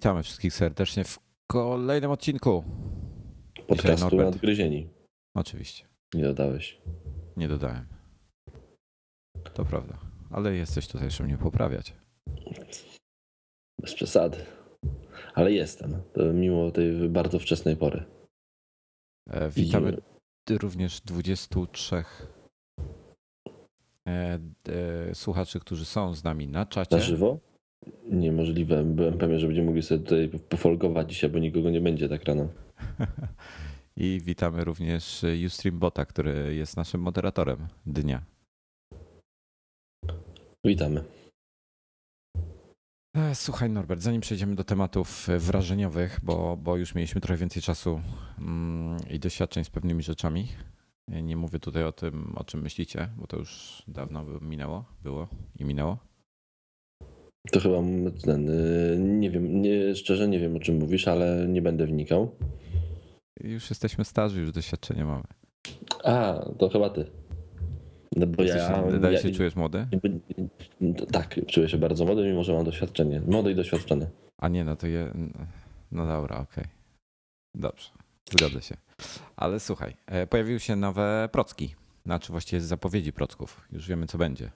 Witamy wszystkich serdecznie w kolejnym odcinku. Podcastu. Nadgryzieni. Oczywiście, Nie dodałeś. nie dodałem. To prawda, ale jesteś tutaj, żeby mnie poprawiać. Bez przesady. Ale jestem. To Mimo tej bardzo wczesnej pory. E, Witamy również 23 e, d- słuchaczy, którzy są z nami na czacie. Na żywo? Niemożliwe. Byłem pewien, że będziemy mogli sobie tutaj pofolgować dzisiaj, bo nikogo nie będzie tak rano. I witamy również Ustream Bota, który jest naszym moderatorem dnia. Witamy. E, Słuchaj Norbert, zanim przejdziemy do tematów wrażeniowych, bo, bo już mieliśmy trochę więcej czasu mm, i doświadczeń z pewnymi rzeczami. Nie mówię tutaj o tym, o czym myślicie, bo to już dawno minęło, było i minęło. To chyba ten, y, nie wiem, nie, szczerze nie wiem o czym mówisz, ale nie będę wnikał. Już jesteśmy starzy, już doświadczenie mamy. A, to chyba ty. No bo Jesteś, ja, ja się, czujesz młody? Tak, czuję się bardzo młody, mimo że mam doświadczenie. Młody i doświadczony. A nie, no to je. No dobra, okej. Dobrze, zgodzę się. Ale słuchaj, e, pojawiły się nowe procki. Znaczy właściwie zapowiedzi procków. Już wiemy, co będzie.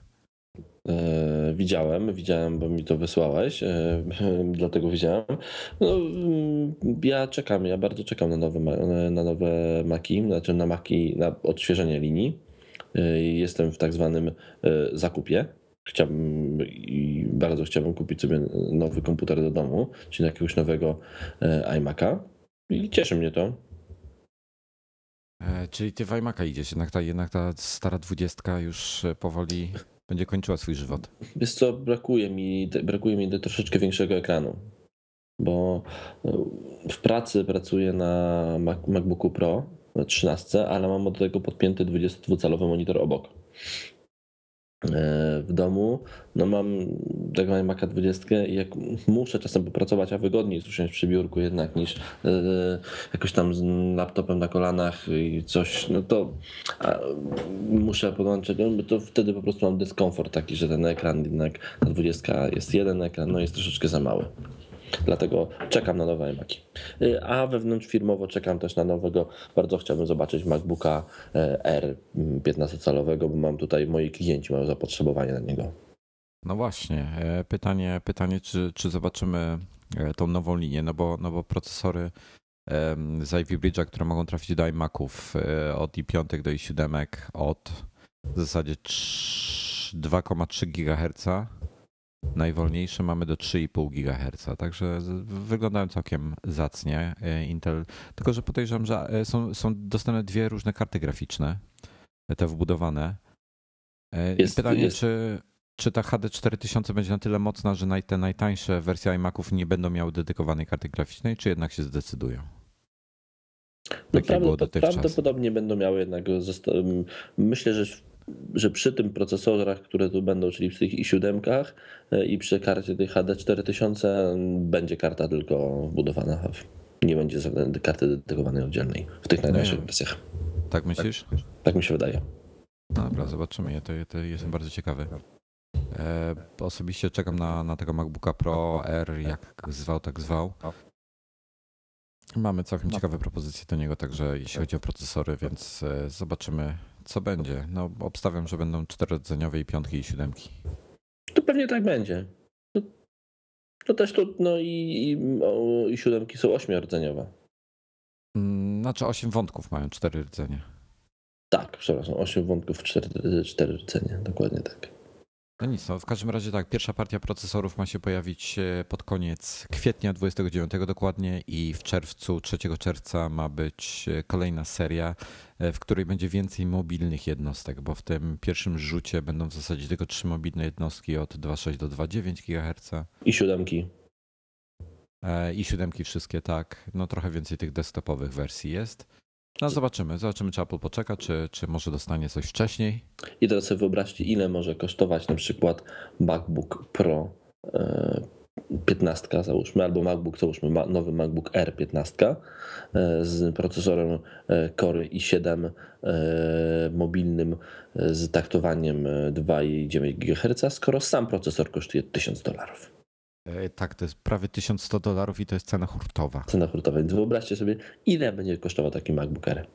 E, widziałem, widziałem, bo mi to wysłałeś, e, dlatego widziałem. No, mm, ja czekam, ja bardzo czekam na nowe, na nowe maki, znaczy na maki, na odświeżenie linii. E, Jestem w tak zwanym zakupie. Chciałbym i bardzo chciałbym kupić sobie nowy komputer do domu, czyli jakiegoś nowego iMac'a. I cieszy mnie to. Czyli ty w iMac'a idziesz, jednak ta, jednak ta stara dwudziestka już powoli będzie kończyła swój żywot. Wiesz co, brakuje mi, brakuje mi troszeczkę większego ekranu, bo e, w pracy pracuję na Mac, MacBooku Pro na 13, ale mam do tego podpięty 22-calowy monitor obok. E, W domu no mam tego Maca 20 i jak muszę czasem popracować, a wygodniej jest usiąść przy biurku jednak niż e, jakoś tam z laptopem na kolanach i coś, no to muszę podłączyć, no, bo to wtedy po prostu mam dyskomfort taki, że ten ekran jednak na 20 jest jeden ekran, no jest troszeczkę za mały. Dlatego czekam na nowe iMaki. Y, A wewnątrz firmowo czekam też na nowego. Bardzo chciałbym zobaczyć MacBooka e, R 15-calowego, bo mam tutaj, moi klienci mają zapotrzebowanie na niego. No właśnie, e, pytanie, pytanie czy, czy zobaczymy e, tą nową linię, no bo, no bo procesory z Ivy Bridge'a, które mogą trafić do iMaców od i5 do i7 od w zasadzie trz- 2,3 GHz, najwolniejsze mamy do 3,5 GHz, także wyglądają całkiem zacnie e, Intel, tylko że podejrzewam, że e, są, są dostępne dwie różne karty graficzne, te wbudowane. E, I Jest- pytanie, jest- czy czy ta HD 4000 będzie na tyle mocna, że naj, te najtańsze wersje iMaców nie będą miały dedykowanej karty graficznej, czy jednak się zdecydują? No, Tak dotychczas. prawdopodobnie będą miały jednak. Myślę, że, że przy tym procesorach, które tu będą, czyli przy tych i7 e, i przy karcie tej HD 4000 będzie karta tylko wbudowana. Nie będzie karty dedykowanej oddzielnej w tych najnowszych wersjach. Tak myślisz? Tak mi się wydaje. No dobra, zobaczymy. Ja to, to jestem bardzo ciekawy. E, osobiście czekam na, na tego MacBooka Pro R, jak zwał, tak zwał. Mamy całkiem ciekawe propozycje do niego, także jeśli chodzi o procesory, więc e, zobaczymy, co będzie. No, obstawiam, że będą czterodzeniowe i piątki i siódemki. To pewnie tak będzie. To, to też tu, no i, i, o, i siódemki są ośmiordzeniowe. Mm, znaczy 8 wątków mają, 4 rdzenie. Tak, przepraszam, 8 wątków, 4, 4 rdzenie, dokładnie tak. No nic, no w każdym razie tak, pierwsza partia procesorów ma się pojawić e, pod koniec kwietnia 29 dokładnie i w czerwcu, 3 czerwca ma być e, kolejna seria, e, w której będzie więcej mobilnych jednostek, bo w tym pierwszym rzucie będą w zasadzie tylko trzy mobilne jednostki od 2,6 do 2,9 GHz. I siódemki. I siódemki wszystkie, tak. No trochę więcej tych desktopowych wersji jest. No zobaczymy, zobaczymy czy Apple poczeka, czy, czy może dostanie coś wcześniej. I teraz sobie wyobraźcie, ile może kosztować na przykład MacBook Pro 15 e, załóżmy, albo MacBook, załóżmy nowy MacBook R 15 e, z procesorem e, Core i7 mobilnym z taktowaniem 2,9 GHz, skoro sam procesor kosztuje 1000 dolarów. E, tak, to jest prawie 1100 dolarów i to jest cena hurtowa. Cena hurtowa, więc wyobraźcie sobie, ile będzie kosztował taki MacBook Air.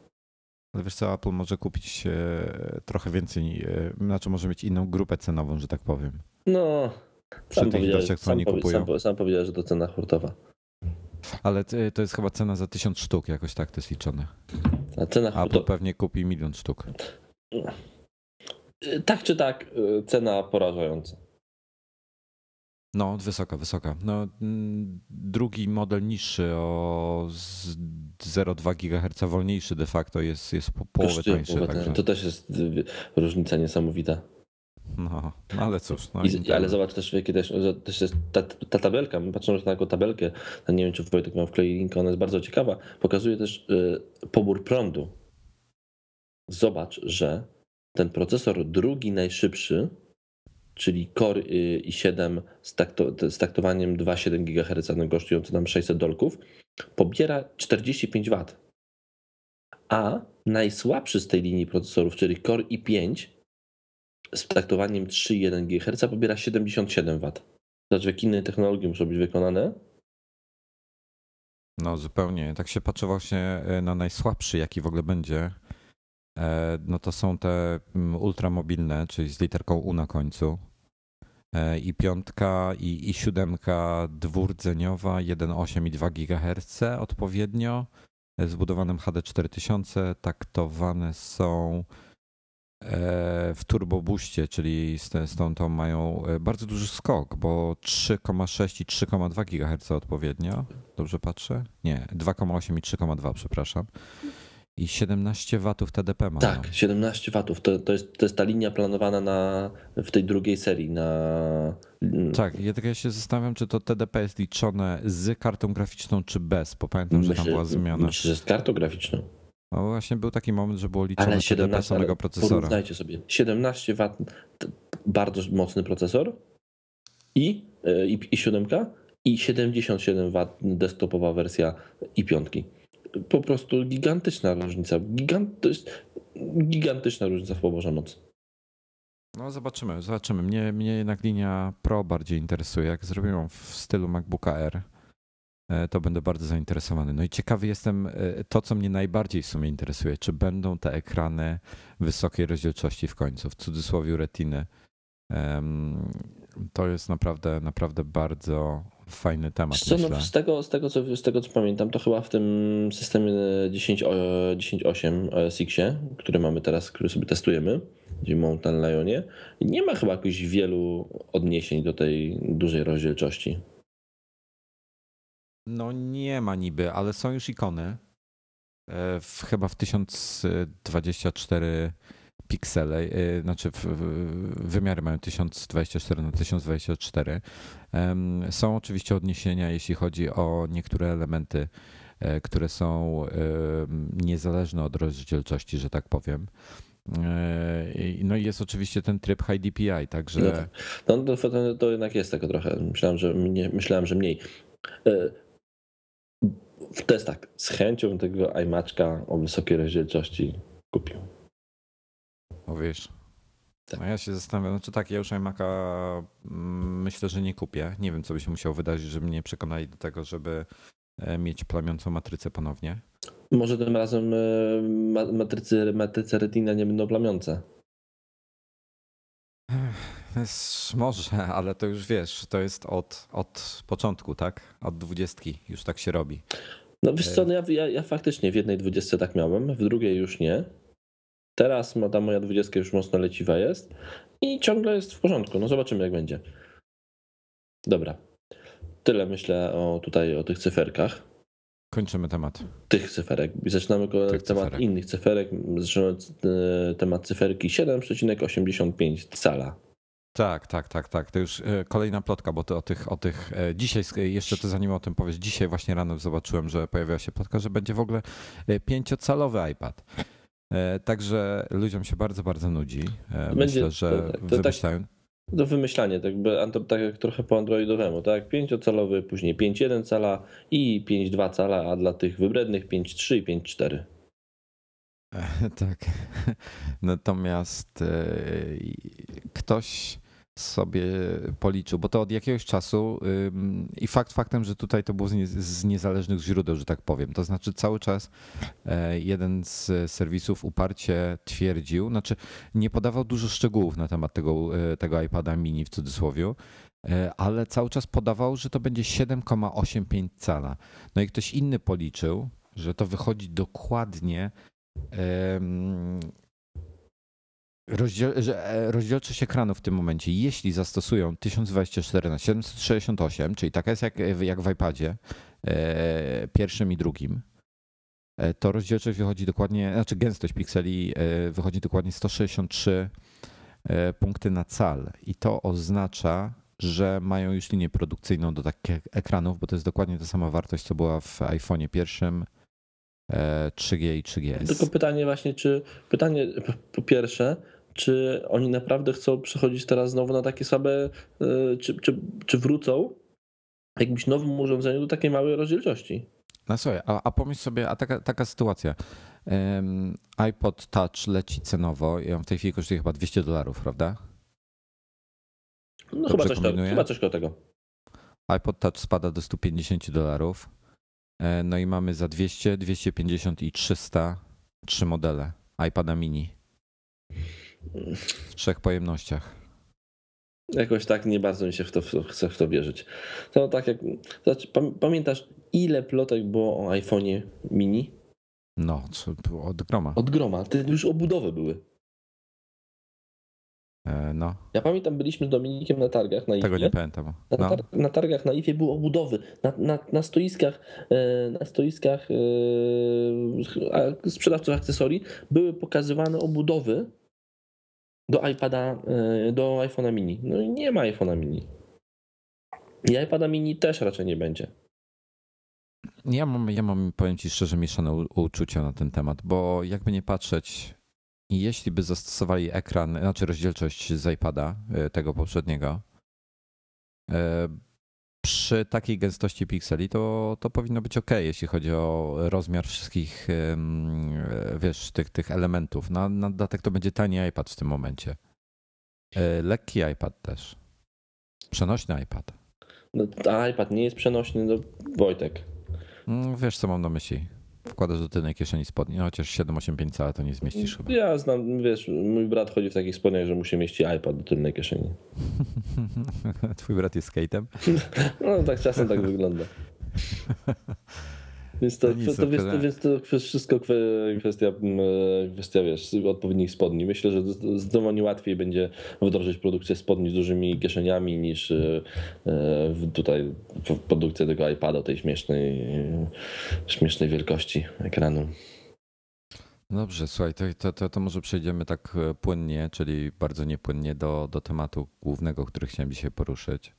Ale wiesz co, Apple może kupić e, trochę więcej, e, znaczy może mieć inną grupę cenową, że tak powiem. No, Przy tych ilościach, oni kupują. Sam, sam powiedział, że to cena hurtowa. Ale to jest chyba cena za 1000 sztuk, jakoś tak to jest liczone. A cena hurtowa... Apple pewnie kupi milion sztuk. Tak czy tak, cena porażająca. No, wysoka, wysoka. No, mm, drugi model niższy o 0,2 GHz wolniejszy de facto jest, jest po połowę tańszy. Połowę, także... To też jest y, różnica niesamowita. No, no ale cóż. No I, ale zobacz też, jakie też, też jest ta, ta tabelka, my patrzymy na taką tabelkę, nie wiem czy Wojtek miał wklei link, ona jest bardzo ciekawa, pokazuje też y, pobór prądu. Zobacz, że ten procesor drugi najszybszy czyli Core i7 z, takto, z taktowaniem 2,7 GHz, kosztujący nam 600 dolków, pobiera 45 W. A najsłabszy z tej linii procesorów, czyli Core i5 z taktowaniem 3,1 GHz pobiera 77 W. Znaczy, jakie inne technologie muszą być wykonane? No zupełnie. Tak się patrzę właśnie e, na najsłabszy, jaki w ogóle będzie. E, no to są te mm, ultramobilne, czyli z literką U na końcu. E, i piątka i, i siódemka dwurdzeniowa 1,8 i 2 GHz odpowiednio e, zbudowanym HD 4000 taktowane są e, w turbobuście, czyli tą, tą mają bardzo duży skok, bo 3,6 i 3,2 GHz odpowiednio. Dobrze patrzę? Nie, 2,8 i 3,2, przepraszam. I 17 watów TDP ma. Tak, 17 watów. To, to, jest, to jest ta linia planowana na, w tej drugiej serii. Na... Tak, ja tylko ja się zastanawiam, czy to TDP jest liczone z kartą graficzną, czy bez, bo pamiętam, myślę, że tam była zmiana. Myślę, że z kartą graficzną. No właśnie był taki moment, że było liczone ale 17, TDP samego procesora. Porównajcie sobie. 17 W, bardzo mocny procesor i, e, i, i 7 i 77 W desktopowa wersja i piątki po prostu gigantyczna różnica. Gigant, to jest gigantyczna różnica w poborze mocy. No zobaczymy, zobaczymy. Mnie, mnie jednak linia Pro bardziej interesuje. Jak zrobią w stylu MacBooka R, e, to będę bardzo zainteresowany. No i ciekawy jestem, e, to co mnie najbardziej w sumie interesuje, czy będą te ekrany wysokiej rozdzielczości w końcu, w cudzysłowie retiny. To jest naprawdę, naprawdę bardzo fajny temat. Co, no, z, tego, z, tego, co, z tego co pamiętam, to chyba w tym systemie 10.8 10, OS X-ie, który mamy teraz, który sobie testujemy, w Mountain Lionie, nie ma chyba jakichś wielu odniesień do tej dużej rozdzielczości. No nie ma niby, ale są już ikony. E, w, chyba w 1024 piksele, y, znaczy wymiary mają 1024 na 1024. Są oczywiście odniesienia, jeśli chodzi o niektóre elementy, e, które są niezależne od rozdzielczości, że tak powiem. E, no i jest oczywiście ten tryb High DPI, także. No, tak. no to, to, jednak jest tego trochę. Myślałem, że, mnie, myślałem, że mniej. E, to jest tak, z chęcią tego iMaczka o wysokiej rozdzielczości kupił. Mówisz. Tak. No ja się zastanawiam, znaczy tak, ja już iMac'a mm, myślę, że nie kupię. Nie wiem, co by się musiało wydarzyć, żeby mnie przekonali do tego, żeby e, mieć plamiącą matrycę ponownie. Może tym razem e, matrycy, matryce Retina nie będą plamiące. Może, ale to już wiesz, to jest od, od początku, tak? Od dwudziestki już tak się robi. No wiesz co, no ja, ja, ja faktycznie w jednej dwudziestce tak miałem, w drugiej już nie. Teraz ma ta moja dwudziestka już mocno leciwa jest i ciągle jest w porządku. No zobaczymy jak będzie. Dobra. Tyle myślę o tutaj o tych cyferkach. Kończymy temat. Tych cyferek. Zaczynamy Tych temat cyferek. innych cyferek. Zaczynamy e, temat cyferki 7,85 cala. Tak, tak, tak, tak. To już e, kolejna plotka, bo to o tych, o tych e, dzisiaj, jeszcze to zanim o tym powiesz, dzisiaj właśnie rano zobaczyłem, że pojawiła się plotka, że będzie w ogóle pięciocalowy iPad. E, Także ludziom się bardzo, bardzo nudzi. E, Będzie- Myślę, że to tak- to tak- wymyślają. Do wymyślania, tak, tak jak trochę po androidowemu, tak? 5-calowy, później 5,1 cala i 5,2 cala, a dla tych wybrednych 5,3 i 5,4. Tak. Natomiast e, ktoś sobie policzył, bo to od jakiegoś czasu i fakt faktem, że tutaj to było z, nie, z niezależnych źródeł, że tak powiem. To znaczy cały czas e, jeden z serwisów uparcie twierdził, znaczy nie podawał dużo szczegółów na temat tego, e, tego iPada mini w cudzysłowie, e, ale cały czas podawał, że to będzie 7,85 cala. No i ktoś inny policzył, że to wychodzi dokładnie e, rozdzielczość ekranu w tym momencie, jeśli zastosują 1024 na 768, czyli taka jest jak, jak w iPadzie e, pierwszym i drugim, e, to rozdzielczość wychodzi dokładnie, znaczy gęstość pikseli e, wychodzi dokładnie 163 e, punkty na cal i to oznacza, że mają już linię produkcyjną do takich ekranów, bo to jest dokładnie ta sama wartość, co była w iPhone'ie pierwszym, e, 3G i 3GS. Tylko pytanie właśnie, czy pytanie po pierwsze, czy oni naprawdę chcą przechodzić teraz znowu na takie słabe, y, czy, czy, czy wrócą jakimś nowym urządzeniu do takiej małej rozdzielczości? No słuchaj, a, a pomyśl sobie, a taka, taka sytuacja. Em, iPod Touch leci cenowo i on w tej chwili kosztuje chyba 200 dolarów, prawda? No Dobrze chyba coś, to, chyba coś koło tego. iPod Touch spada do 150 dolarów. E, No i mamy za 200, 250 i 300 trzy modele iPada mini w trzech pojemnościach. Jakoś tak nie bardzo mi się w to, w to chce w to wierzyć. To tak jak, znaczy, pam- pamiętasz ile plotek było o iPhone'ie mini? No, co było od groma. Od groma, te już obudowy były. E, No, Ja pamiętam, byliśmy z Dominikiem na targach na tego IFie. nie pamiętam. Na, No. tar- na targach na IFie były obudowy. Na, na, na stoiskach, e, na stoiskach e, sprzedawców akcesorii były pokazywane obudowy do iPada, e, do iPhone'a mini. No i nie ma iPhone'a mini. I iPada mini też raczej nie będzie. Ja mam, ja mam, powiem ci szczerze, mieszane uczucia na ten temat, bo jakby nie patrzeć, jeśli by zastosowali ekran, znaczy rozdzielczość z iPada, e, tego poprzedniego, e, przy takiej gęstości pikseli, to, to powinno być ok, jeśli chodzi o rozmiar wszystkich, e, wiesz, tych, tych elementów. Na, na dodatek to będzie tani iPad w tym momencie. E, Lekki iPad też. Przenośny iPad. No, iPad nie jest przenośny, no Wojtek. Mm, Wiesz, co mam na myśli. Wkładasz do tylnej kieszeni spodni, no chociaż 7,8,5 cala to nie zmieścisz chyba. Ja znam, wiesz, mój brat chodzi w takich spodniach, że musi mieścić iPad do tylnej kieszeni. Twój brat jest skatem? No tak czasem tak wygląda. Więc to, No to, to, więc, to- więc to wszystko kwe- kwestia, m, kwestia wiesz, odpowiednich spodni. Myślę, że zdecydowanie łatwiej będzie wdrożyć produkcję spodni z dużymi kieszeniami niż e, e, tutaj produkcję tego iPada tej śmiesznej, e, śmiesznej wielkości ekranu. Dobrze, słuchaj, to, to, to, to może przejdziemy tak e, płynnie, czyli bardzo niepłynnie do, do tematu głównego, który chciałem dzisiaj poruszyć.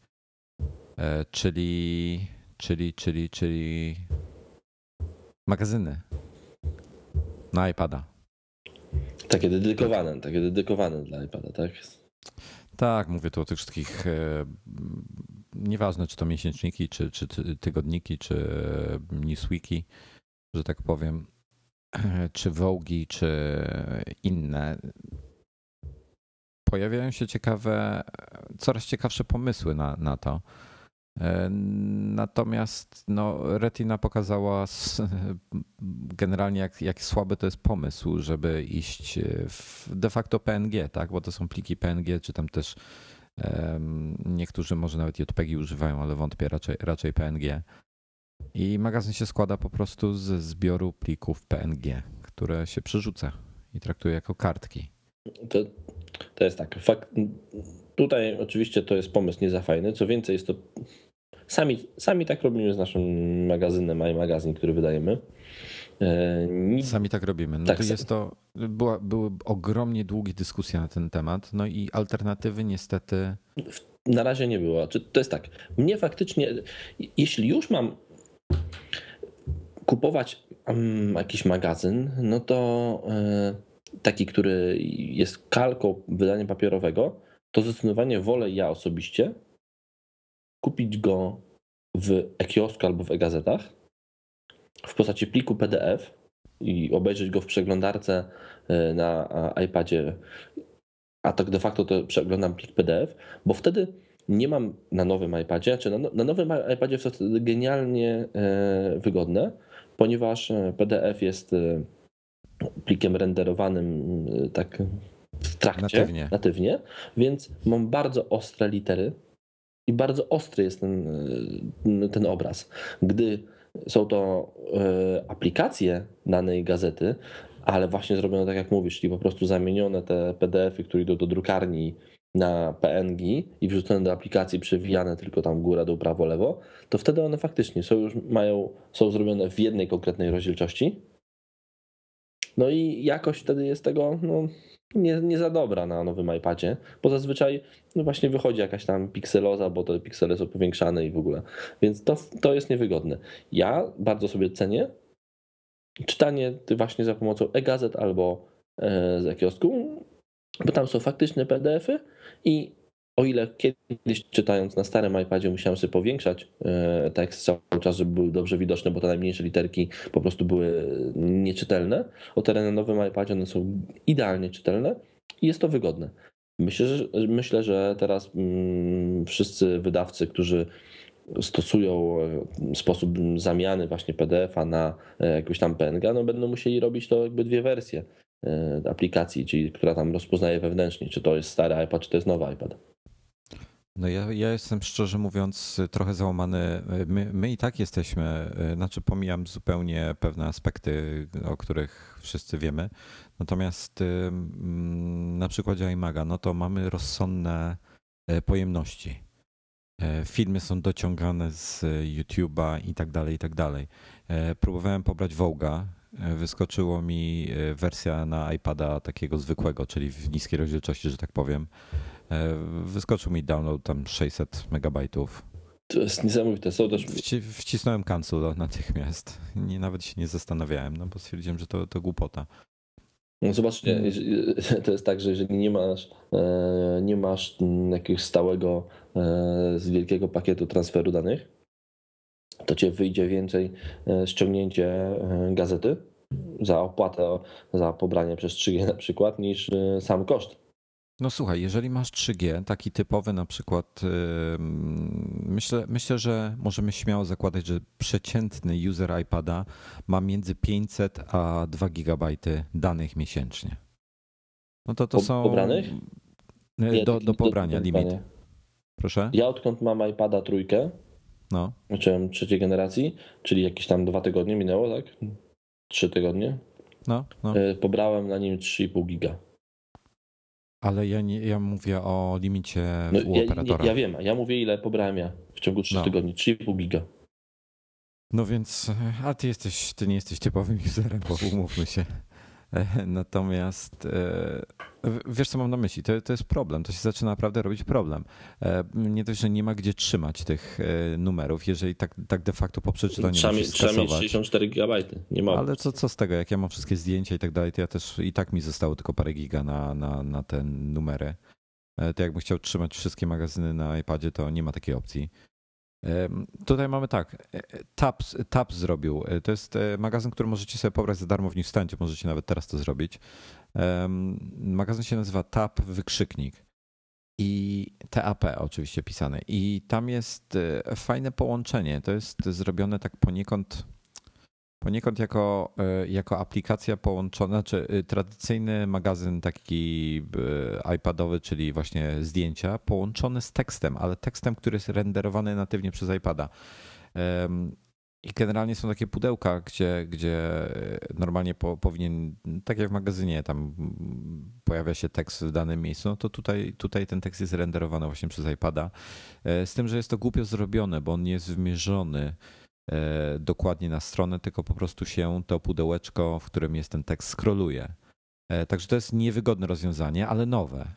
E, czyli, czyli, czyli, czyli magazyny na iPada. Takie dedykowane, takie dedykowane dla iPada, tak? Tak, mówię tu o tych wszystkich, e, nieważne czy to miesięczniki, czy, czy ty- tygodniki, czy e, newsweeki, że tak powiem, czy Vogue, czy inne. Pojawiają się ciekawe, coraz ciekawsze pomysły na, na to. E, Natomiast no, Retina pokazała generalnie, jak, jak słaby to jest pomysł, żeby iść w de facto PNG, tak? Bo to są pliki PNG, czy tam też niektórzy może nawet JPEGi używają, ale wątpię, raczej, raczej PNG. I magazyn się składa po prostu z zbioru plików PNG, które się przerzuca i traktuje jako kartki. To, to jest tak. Fakt, tutaj oczywiście to jest pomysł nie za fajny. Co więcej, jest to. Sami, sami tak robimy z naszym magazynem iMagazine, który wydajemy. E. Sami tak robimy. No tak, to jest to. Była, były ogromnie długie dyskusje na ten temat, no i alternatywy niestety. Na razie nie było. To jest tak. Mnie faktycznie, jeśli już mam kupować um, jakiś magazyn, no to y, taki, który jest kalką wydania papierowego, to zdecydowanie wolę ja osobiście kupić go w e-kiosku albo w e-gazetach w postaci pliku PDF i obejrzeć go w przeglądarce e, na iPadzie, a tak de facto to przeglądam plik PDF, bo wtedy nie mam na nowym iPadzie, czy na, no, na nowym iPadzie to jest genialnie e, wygodne, ponieważ e, PDF jest plikiem renderowanym tak w trakcie, natywnie. natywnie, więc mam bardzo ostre litery i bardzo ostry jest ten, ten obraz. Gdy są to e, aplikacje danej gazety, ale właśnie zrobione tak jak mówisz, czyli po prostu zamienione te PDF-y, które idą do drukarni na PNG i wrzucone do aplikacji, przewijane tylko tam góra, dół, prawo, lewo, to wtedy one faktycznie są już mają, są zrobione w jednej konkretnej rozdzielczości. No i jakość wtedy jest tego no, nie, nie za dobra na nowym iPadzie, bo zazwyczaj no właśnie wychodzi jakaś tam pikseloza, bo te piksele są powiększane i w ogóle. Więc to, to jest niewygodne. Ja bardzo sobie cenię czytanie właśnie za pomocą e-gazet albo e, z kiosku, bo tam są faktyczne PDFy i o ile kiedyś czytając na starym iPadzie musiałem sobie powiększać e, tekst cały czas, żeby były dobrze widoczne, bo te najmniejsze literki po prostu były nieczytelne, o tyle na nowym iPadzie one są idealnie czytelne i jest to wygodne. Myślę, że, myślę, że teraz mm, wszyscy wydawcy, którzy stosują e, sposób zamiany właśnie PDF-a na e, jakąś tam PNG, no będą musieli robić to jakby dwie wersje aplikacji, czyli która tam rozpoznaje wewnętrznie, czy to jest stary iPad, czy to jest nowy iPad. No ja, ja jestem szczerze mówiąc trochę załamany. My, my, i tak jesteśmy, znaczy pomijam zupełnie pewne aspekty, o których wszyscy wiemy. Natomiast na przykładzie iMaga, no to mamy rozsądne e, pojemności. E, filmy są dociągane z YouTube'a i tak dalej, i tak dalej. E, próbowałem pobrać Voga, wyskoczyło mi wersja na iPada takiego zwykłego, czyli w niskiej rozdzielczości, że tak powiem. E, wyskoczył mi download tam 600 megabajtów. To jest niesamowite. Są też... Wci, wcisnąłem cancel natychmiast. Nie, nawet się nie zastanawiałem, no bo stwierdziłem, że to, to głupota. No zobaczcie, to jest tak, że jeżeli nie masz, e, nie masz jakiegoś stałego e, z wielkiego pakietu transferu danych, to cię wyjdzie więcej ściągnięcie gazety za opłatę za pobranie przez 3G na przykład niż sam koszt. No słuchaj, jeżeli masz 3G, taki typowy na przykład, myślę, myślę, że możemy śmiało zakładać, że przeciętny user iPada ma między 500 a 2 GB danych miesięcznie. No to to po, są. Pobranych? Do, do pobrania, do, limit. Proszę? Ja odkąd mam iPada trójkę, no. znaczy trzeciej generacji, czyli jakieś tam dwa tygodnie minęło, tak? Trzy tygodnie. No, no. E, pobrałem na nim 3,5 giga. Ale ja, nie, ja mówię o limicie no, u ja, operatora. Ja, wiem, ja mówię ile pobrałem ja w ciągu 3 no. tygodni, 3,5 giga. No więc, a ty jesteś, ty nie jesteś typowym userem, bo umówmy się. Natomiast e, wiesz, co mam na myśli? To, to jest problem. To się zaczyna naprawdę robić problem. E, nie dość, że nie ma gdzie trzymać tych e, numerów, jeżeli tak, tak de facto po przeczytaniu trzeba, mieć, trzeba mieć 64 GB. Nie ma. Ale co, co z tego? Jak ja mam wszystkie zdjęcia i tak dalej, to ja też i tak mi zostało tylko parę giga na, na, na te numery. To jakbym chciał trzymać wszystkie magazyny na iPadzie, to nie ma takiej opcji. Tutaj mamy tak, e, e, Tabs, Tabs zrobił. E, to jest magazyn, który możecie sobie pobrać za darmo w Newsstandzie, możecie nawet teraz to zrobić. Magazyn się nazywa Tab Wykrzyknik i TAP oczywiście pisane. I tam jest fajne połączenie. To jest zrobione tak poniekąd Poniekąd jako, e, jako aplikacja połączona, czy y, tradycyjny magazyn taki y, iPadowy, czyli właśnie zdjęcia, połączony z tekstem, ale tekstem, który jest renderowany natywnie przez iPada. I generalnie są takie pudełka, gdzie, gdzie normalnie po, powinien, tak jak w magazynie, tam pojawia się tekst w danym miejscu, no to tutaj, tutaj ten tekst jest renderowany właśnie przez iPada. E, z tym, że jest to głupio zrobione, bo on nie jest wymierzony e, dokładnie na stronę, tylko po prostu się to pudełeczko, w którym jest ten tekst, scrolluje. E, także to jest niewygodne rozwiązanie, ale nowe.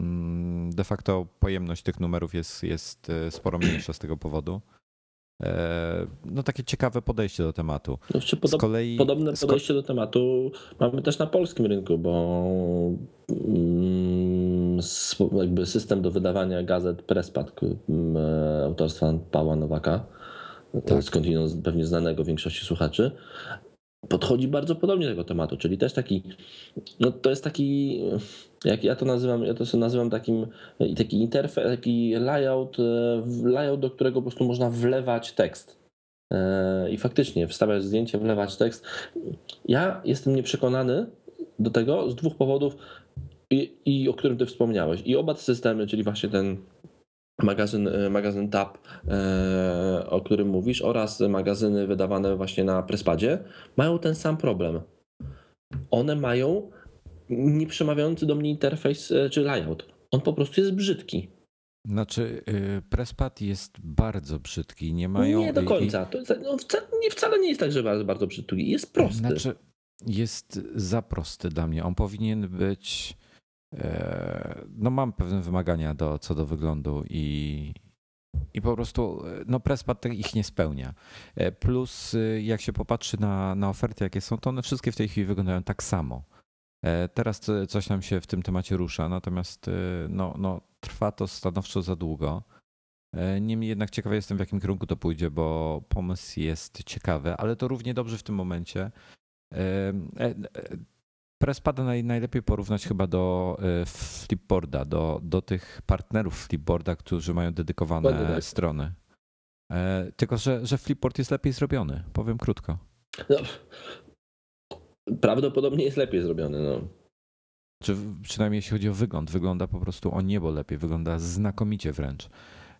Mm, de facto pojemność tych numerów jest, jest sporo mniejsza z tego powodu. E, no takie ciekawe podejście do tematu. No, podob, kolei, podobne podejście do tematu mamy też na polskim rynku, bo mm, jakby system do wydawania gazet Prespad mm, autorstwa Pawła Nowaka, tak. skądinąd pewnie znanego większości słuchaczy, podchodzi bardzo podobnie do tego tematu, czyli też taki, no to jest taki, jak ja to nazywam, ja to sobie nazywam takim, taki interfejs, taki layout, e, layout, do którego po prostu można wlewać tekst. E, I faktycznie wstawiać zdjęcie, wlewać tekst. Ja jestem nieprzekonany do tego z dwóch powodów, i, i o którym ty wspomniałeś. I oba te systemy, czyli właśnie ten magazyn, e, magazyn TAP, e, o którym mówisz, oraz magazyny wydawane właśnie na Prespadzie, mają ten sam problem. One mają nieprzemawiający do mnie interfejs e, czy layout. On po prostu jest brzydki. Znaczy, Prespad jest bardzo brzydki. Nie mają. Nie do końca. To jest, no, wcale, nie, wcale nie jest tak, że bardzo, bardzo brzydki. Jest prosty. Znaczy, jest za prosty dla mnie. On powinien być no mam pewne wymagania do, co do wyglądu i, i po prostu no Presspad ich nie spełnia. E, plus e, jak się popatrzy na, na oferty, jakie są, to one wszystkie w tej chwili wyglądają tak samo. Teraz coś nam się w tym temacie rusza, natomiast no, no, trwa to stanowczo za długo. Niemniej jednak ciekawy jestem, w jakim kierunku to pójdzie, bo pomysł jest ciekawy, ale to równie dobrze w tym momencie Presspada naj, najlepiej porównać chyba do e, Flipboarda, do, do tych partnerów Flipboarda, którzy mają dedykowane tak. strony. E, tylko, że, że Flipboard jest lepiej zrobiony, powiem krótko. No, prawdopodobnie jest lepiej zrobiony. No. Czy przynajmniej jeśli chodzi o wygląd, wygląda po prostu o niebo lepiej, wygląda znakomicie wręcz.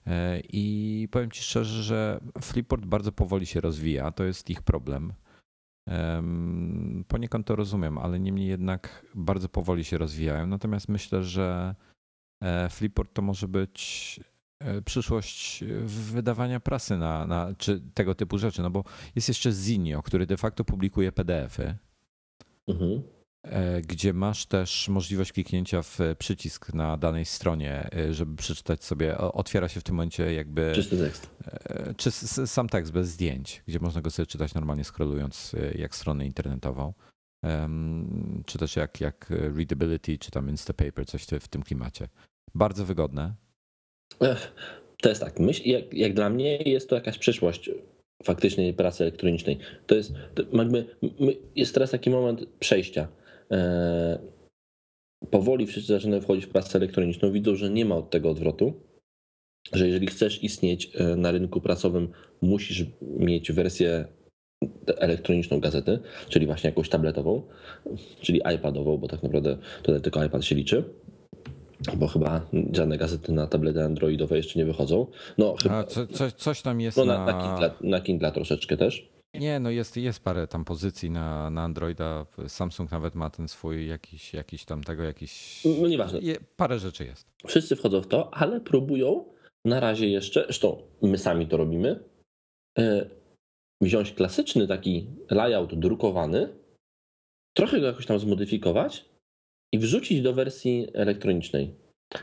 E, I powiem Ci szczerze, że Flipboard bardzo powoli się rozwija, to jest ich problem. Poniekąd to rozumiem, ale niemniej jednak bardzo powoli się rozwijają. Natomiast myślę, że e, Flipboard to może być e, przyszłość wydawania prasy na, na, czy tego typu rzeczy, no bo jest jeszcze Zinio, który de facto publikuje PDF-y. Mhm. E, gdzie masz też możliwość kliknięcia w przycisk na danej stronie, e, żeby przeczytać sobie. Otwiera się w tym momencie jakby. Czysty tekst. E, czy sam tekst bez zdjęć, gdzie można go sobie czytać normalnie scrollując jak stronę internetową. Czy też jak, jak Readability, czy tam Instapaper, coś w tym klimacie. Bardzo wygodne. To jest tak. Myśl, jak, jak dla mnie jest to jakaś przyszłość faktycznej pracy elektronicznej. To jest, to jakby, jest teraz taki moment przejścia powoli wszyscy zaczynają wchodzić w pracę elektroniczną, widzą, że nie ma od tego odwrotu, że jeżeli chcesz istnieć e, na rynku pracowym, musisz mieć wersję elektroniczną gazety, czyli właśnie jakąś tabletową, czyli iPadową, bo tak naprawdę tutaj tylko iPad się liczy. Bo chyba żadne gazety na tablety androidowe jeszcze nie wychodzą. No, chyba, co, co, coś tam jest no, na, na... Na, Kindle, na Kindle troszeczkę też. Nie, no jest, jest parę tam pozycji na, na Androida. Samsung nawet ma ten swój jakiś, jakiś tam tego, jakiś. No nieważne. Je, parę rzeczy jest. Wszyscy wchodzą w to, ale próbują na razie jeszcze, zresztą my sami to robimy, e, wziąć klasyczny taki layout drukowany, trochę go jakoś tam zmodyfikować i wrzucić do wersji elektronicznej.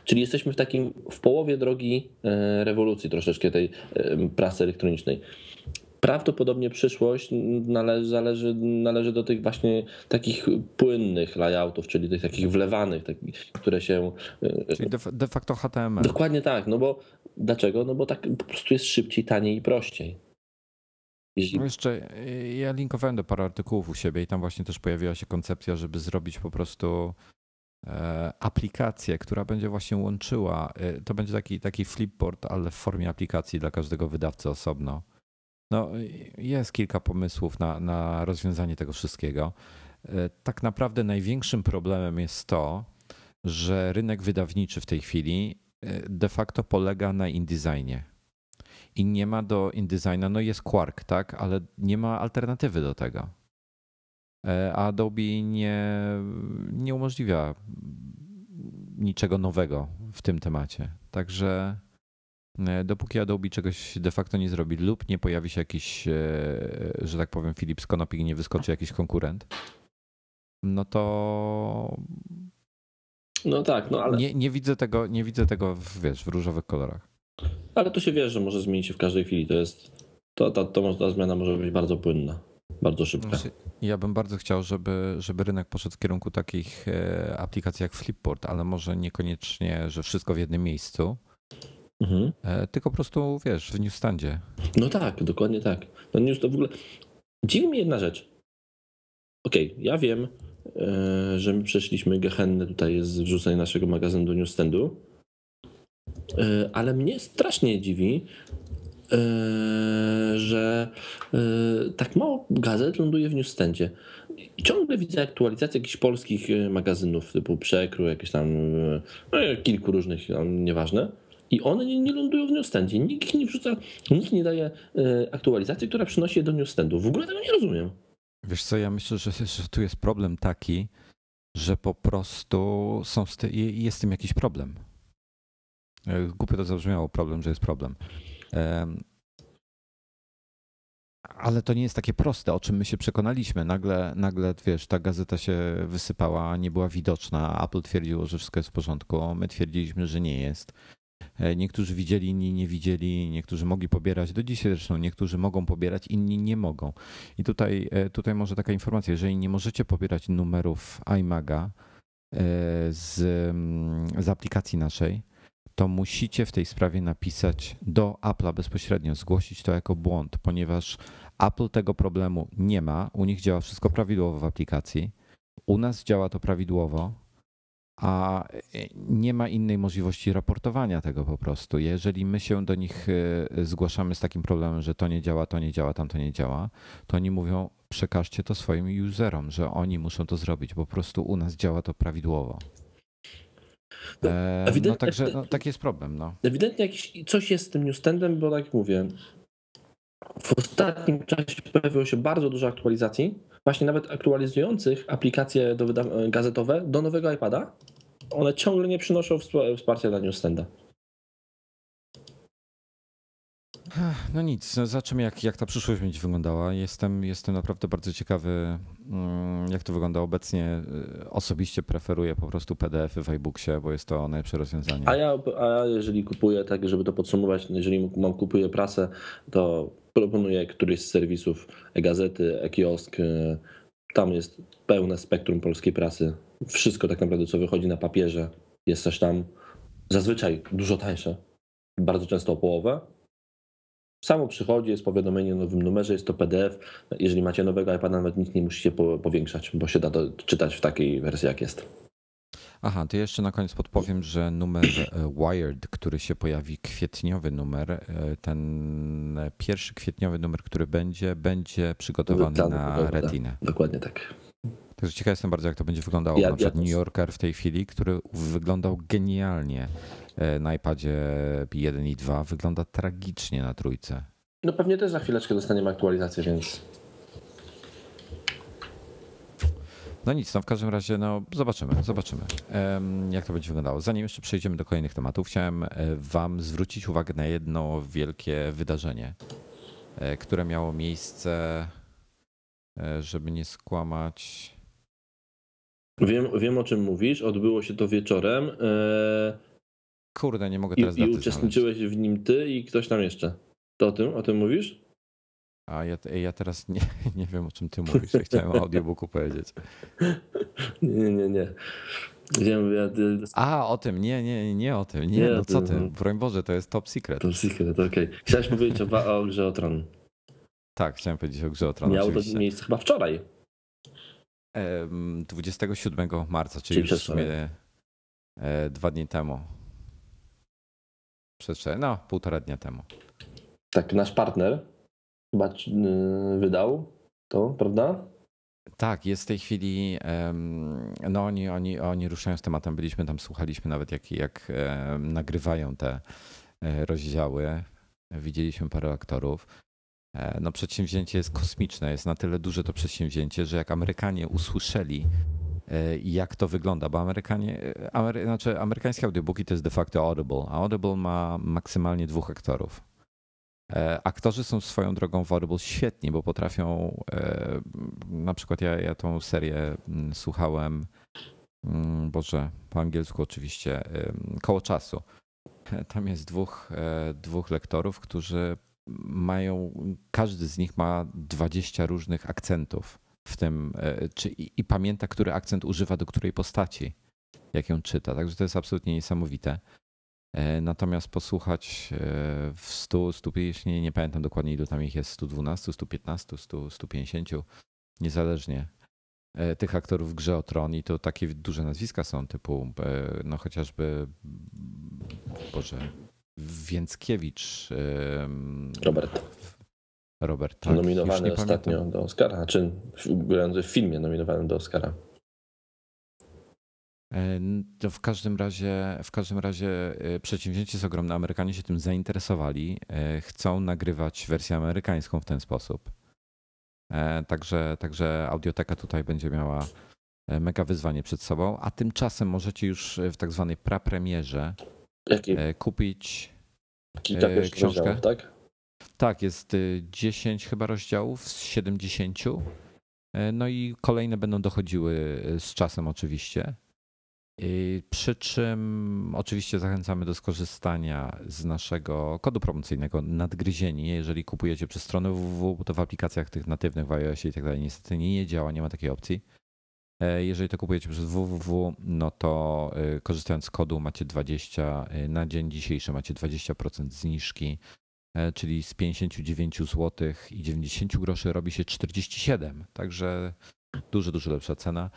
Czyli jesteśmy w takim w połowie drogi e, rewolucji troszeczkę tej e, prasy elektronicznej prawdopodobnie przyszłość należy, zależy, należy do tych właśnie takich płynnych layoutów, czyli tych takich wlewanych, takich, które się. E, czyli de, de facto HTML. Dokładnie tak, no bo dlaczego? No bo tak po prostu jest szybciej, taniej i prościej. Jeśli... No jeszcze ja linkowałem do paru artykułów u siebie i tam właśnie też pojawiła się koncepcja, żeby zrobić po prostu e, aplikację, która będzie właśnie łączyła. E, to będzie taki, taki flipboard, ale w formie aplikacji dla każdego wydawcy osobno no, jest kilka pomysłów na, na rozwiązanie tego wszystkiego. E, tak naprawdę największym problemem jest to, że rynek wydawniczy w tej chwili e, de facto polega na InDesignie. i nie ma do InDesigna, no jest Quark, tak, ale nie ma alternatywy do tego. E, a Adobe nie, nie umożliwia niczego nowego w tym temacie. Także e, dopóki Adobe czegoś de facto nie zrobi lub nie pojawi się jakiś, e, że tak powiem, Philips Konopik i nie wyskoczy jakiś konkurent, no to no tak, no ale... Nie, nie, widzę tego, nie widzę tego w, wiesz, w różowych kolorach. Ale to się wie, że może zmienić się w każdej chwili. To jest, to, to, to, ta zmiana może być bardzo płynna, bardzo szybka. Znaczy, ja bym bardzo chciał, żeby, żeby rynek poszedł w kierunku takich e, aplikacji jak Flipboard, ale może niekoniecznie, że wszystko w jednym miejscu, mhm. E, tylko po prostu, wiesz, w newsstandzie. No tak, dokładnie tak. No news to w ogóle... Dziwi mnie jedna rzecz. Okej, okay, ja wiem, E, że my przeszliśmy gehennę tutaj z wrzucenia naszego magazynu do newsstandu. E, ale mnie strasznie dziwi, że tak mało gazet ląduje w newsstandzie. Ciągle widzę aktualizacje jakichś polskich magazynów typu Przekrój, jakieś tam no, kilku różnych, nieważne. I one nie, nie lądują w newsstandzie. Nikt nie wrzuca, nikt nie daje aktualizacji, która przynosi je do newsstandu. W ogóle tego nie rozumiem. Wiesz co, ja myślę, że, że tu jest problem taki, że po prostu są jest z tym jakiś problem. E, głupio to zabrzmiało, problem, że jest problem. Ale to nie jest takie proste, o czym my się przekonaliśmy. Nagle, nagle, wiesz, ta gazeta się wysypała, nie była widoczna. Apple twierdziło, że wszystko jest w porządku. My twierdziliśmy, że nie jest. E, niektórzy widzieli, inni nie widzieli, niektórzy mogli pobierać, do dzisiaj zresztą niektórzy mogą pobierać, inni nie mogą. I tutaj, e, tutaj może taka informacja, jeżeli nie możecie pobierać numerów iMaga e, z, mm, z aplikacji naszej, to musicie w tej sprawie napisać do Apple'a bezpośrednio, zgłosić to jako błąd, ponieważ Apple tego problemu nie ma, u nich działa wszystko prawidłowo w aplikacji, u nas działa to prawidłowo, a e, nie ma innej możliwości raportowania tego po prostu. Jeżeli my się do nich e, zgłaszamy z takim problemem, że to nie działa, to nie działa, tam to nie działa, to oni mówią, przekażcie to swoim userom, że oni muszą to zrobić. Po prostu u nas działa to prawidłowo. No, e, no także no, taki jest problem. No. Ewidentnie jakiś, coś jest z tym newsstandem, bo tak jak mówię, w ostatnim czasie pojawiło się bardzo dużo aktualizacji, właśnie nawet aktualizujących aplikacje do gazetowe do nowego iPada. One ciągle nie przynoszą wsparcia dla newsstanda. No nic, zobaczymy jak, jak ta przyszłość będzie wyglądała. Jestem, jestem naprawdę bardzo ciekawy, mm, jak to wygląda obecnie. Osobiście preferuję po prostu PDF-y w iBooksie, bo jest to najlepsze rozwiązanie. A ja, a jeżeli kupuję, tak żeby to podsumować, jeżeli mam kupuję prasę, to proponuję któryś z serwisów e-gazety, e-kiosk. Tam jest pełne spektrum polskiej prasy. Wszystko tak naprawdę, co wychodzi na papierze, jest coś tam zazwyczaj dużo tańsze. Bardzo często o połowę. Samo przychodzi, jest powiadomienie o nowym numerze, jest to PDF. Jeżeli macie nowego iPada, nawet nic nie musicie powiększać, bo się da to czytać w takiej wersji, jak jest. Aha, to jeszcze na koniec podpowiem, że numer e, Wired, który się pojawi, kwietniowy numer, e, ten pierwszy kwietniowy numer, który będzie, będzie przygotowany tak, na Retinę. Dokładnie tak. Także ciekaw jestem bardzo, jak to będzie wyglądało. Ja, na przykład ja New Yorker w tej chwili, który wyglądał genialnie na iPadzie 1 i 2, wygląda tragicznie na trójce. No pewnie też za chwileczkę dostaniemy aktualizację, więc No nic, no w każdym razie no zobaczymy, zobaczymy jak to będzie wyglądało. Zanim jeszcze przejdziemy do kolejnych tematów, chciałem e, wam zwrócić uwagę na jedno wielkie wydarzenie, e, które miało miejsce, e, żeby nie skłamać. Wiem, wiem o czym mówisz, odbyło się to wieczorem. Kurde, nie mogę teraz I, i uczestniczyłeś znaleźć. w nim ty i ktoś tam jeszcze. To o tym, o tym mówisz? A ja, ja teraz nie, nie wiem, o czym ty mówisz. Ja chciałem o audiobooku powiedzieć. Nie, nie, nie. Wiem, ja... A, o tym, nie, nie, nie o tym. Nie, nie no co ty, no. broń Boże, to jest top secret. Top secret, okej. Okay. Chciałeś powiedzieć o, o grze o Tron. Tak, chciałem powiedzieć o grze o Tron. Miało oczywiście. to miejsce chyba wczoraj. 27 marca, czyli, czyli już w sumie e, dwa dni temu. Przed, no, półtora dnia temu. Tak, nasz partner chyba y, wydał to, prawda? Tak, jest w tej chwili, no oni, oni, oni ruszają z tematem, byliśmy tam, słuchaliśmy nawet jak, jak nagrywają te e, rozdziały. widzieliśmy parę aktorów. E, no przedsięwzięcie jest kosmiczne, jest na tyle duże to przedsięwzięcie, że jak Amerykanie usłyszeli jak to wygląda, bo Amerykanie, e, Amery, znaczy amerykańskie audiobooki to jest de facto Audible, a Audible ma maksymalnie dwóch aktorów. Aktorzy są swoją drogą w Audible świetni, bo potrafią, na przykład ja, ja tą serię mm, słuchałem, mm, Boże, po angielsku oczywiście, koło czasu. Tam jest dwóch, dwóch lektorów, którzy mają, każdy z nich ma 20 różnych akcentów w tym, e, czy, i, i pamięta, który akcent używa do której postaci, jak ją czyta. Także to jest absolutnie niesamowite. E, natomiast posłuchać e, w 100, 150, nie, nie pamiętam dokładnie ilu tam ich jest, 112, 115, 100, 150, niezależnie tych aktorów w grze o Tron i to takie duże nazwiska są typu no chociażby Boże, Więckiewicz. Robert. Robert, tak. Nominowany ostatnio pamiętam. do Oscara, czy grający w filmie nominowanym do Oscara. E, to w każdym razie, w każdym razie e, przedsięwzięcie jest ogromne. Amerykanie się tym zainteresowali. E, chcą nagrywać wersję amerykańską w ten sposób. Także, także audioteka tutaj będzie miała mega wyzwanie przed sobą, a tymczasem możecie już w tak zwanej prapremierze Jaki? Kupić Kilka książkę. tak? Tak, jest 10 e, chyba rozdziałów z 70. No i kolejne będą dochodziły z czasem oczywiście. Przy czym oczywiście zachęcamy do skorzystania z naszego kodu promocyjnego nadgryzieni. Jeżeli kupujecie przez stronę www, to w aplikacjach tych natywnych w iOSie i tak dalej niestety nie działa, nie ma takiej opcji. E, jeżeli to kupujecie przez www, no to e, korzystając z kodu macie 20, e, na dzień dzisiejszy macie 20% zniżki, czyli z 59 zł i 90 groszy robi się 47, także dużo, dużo lepsza cena.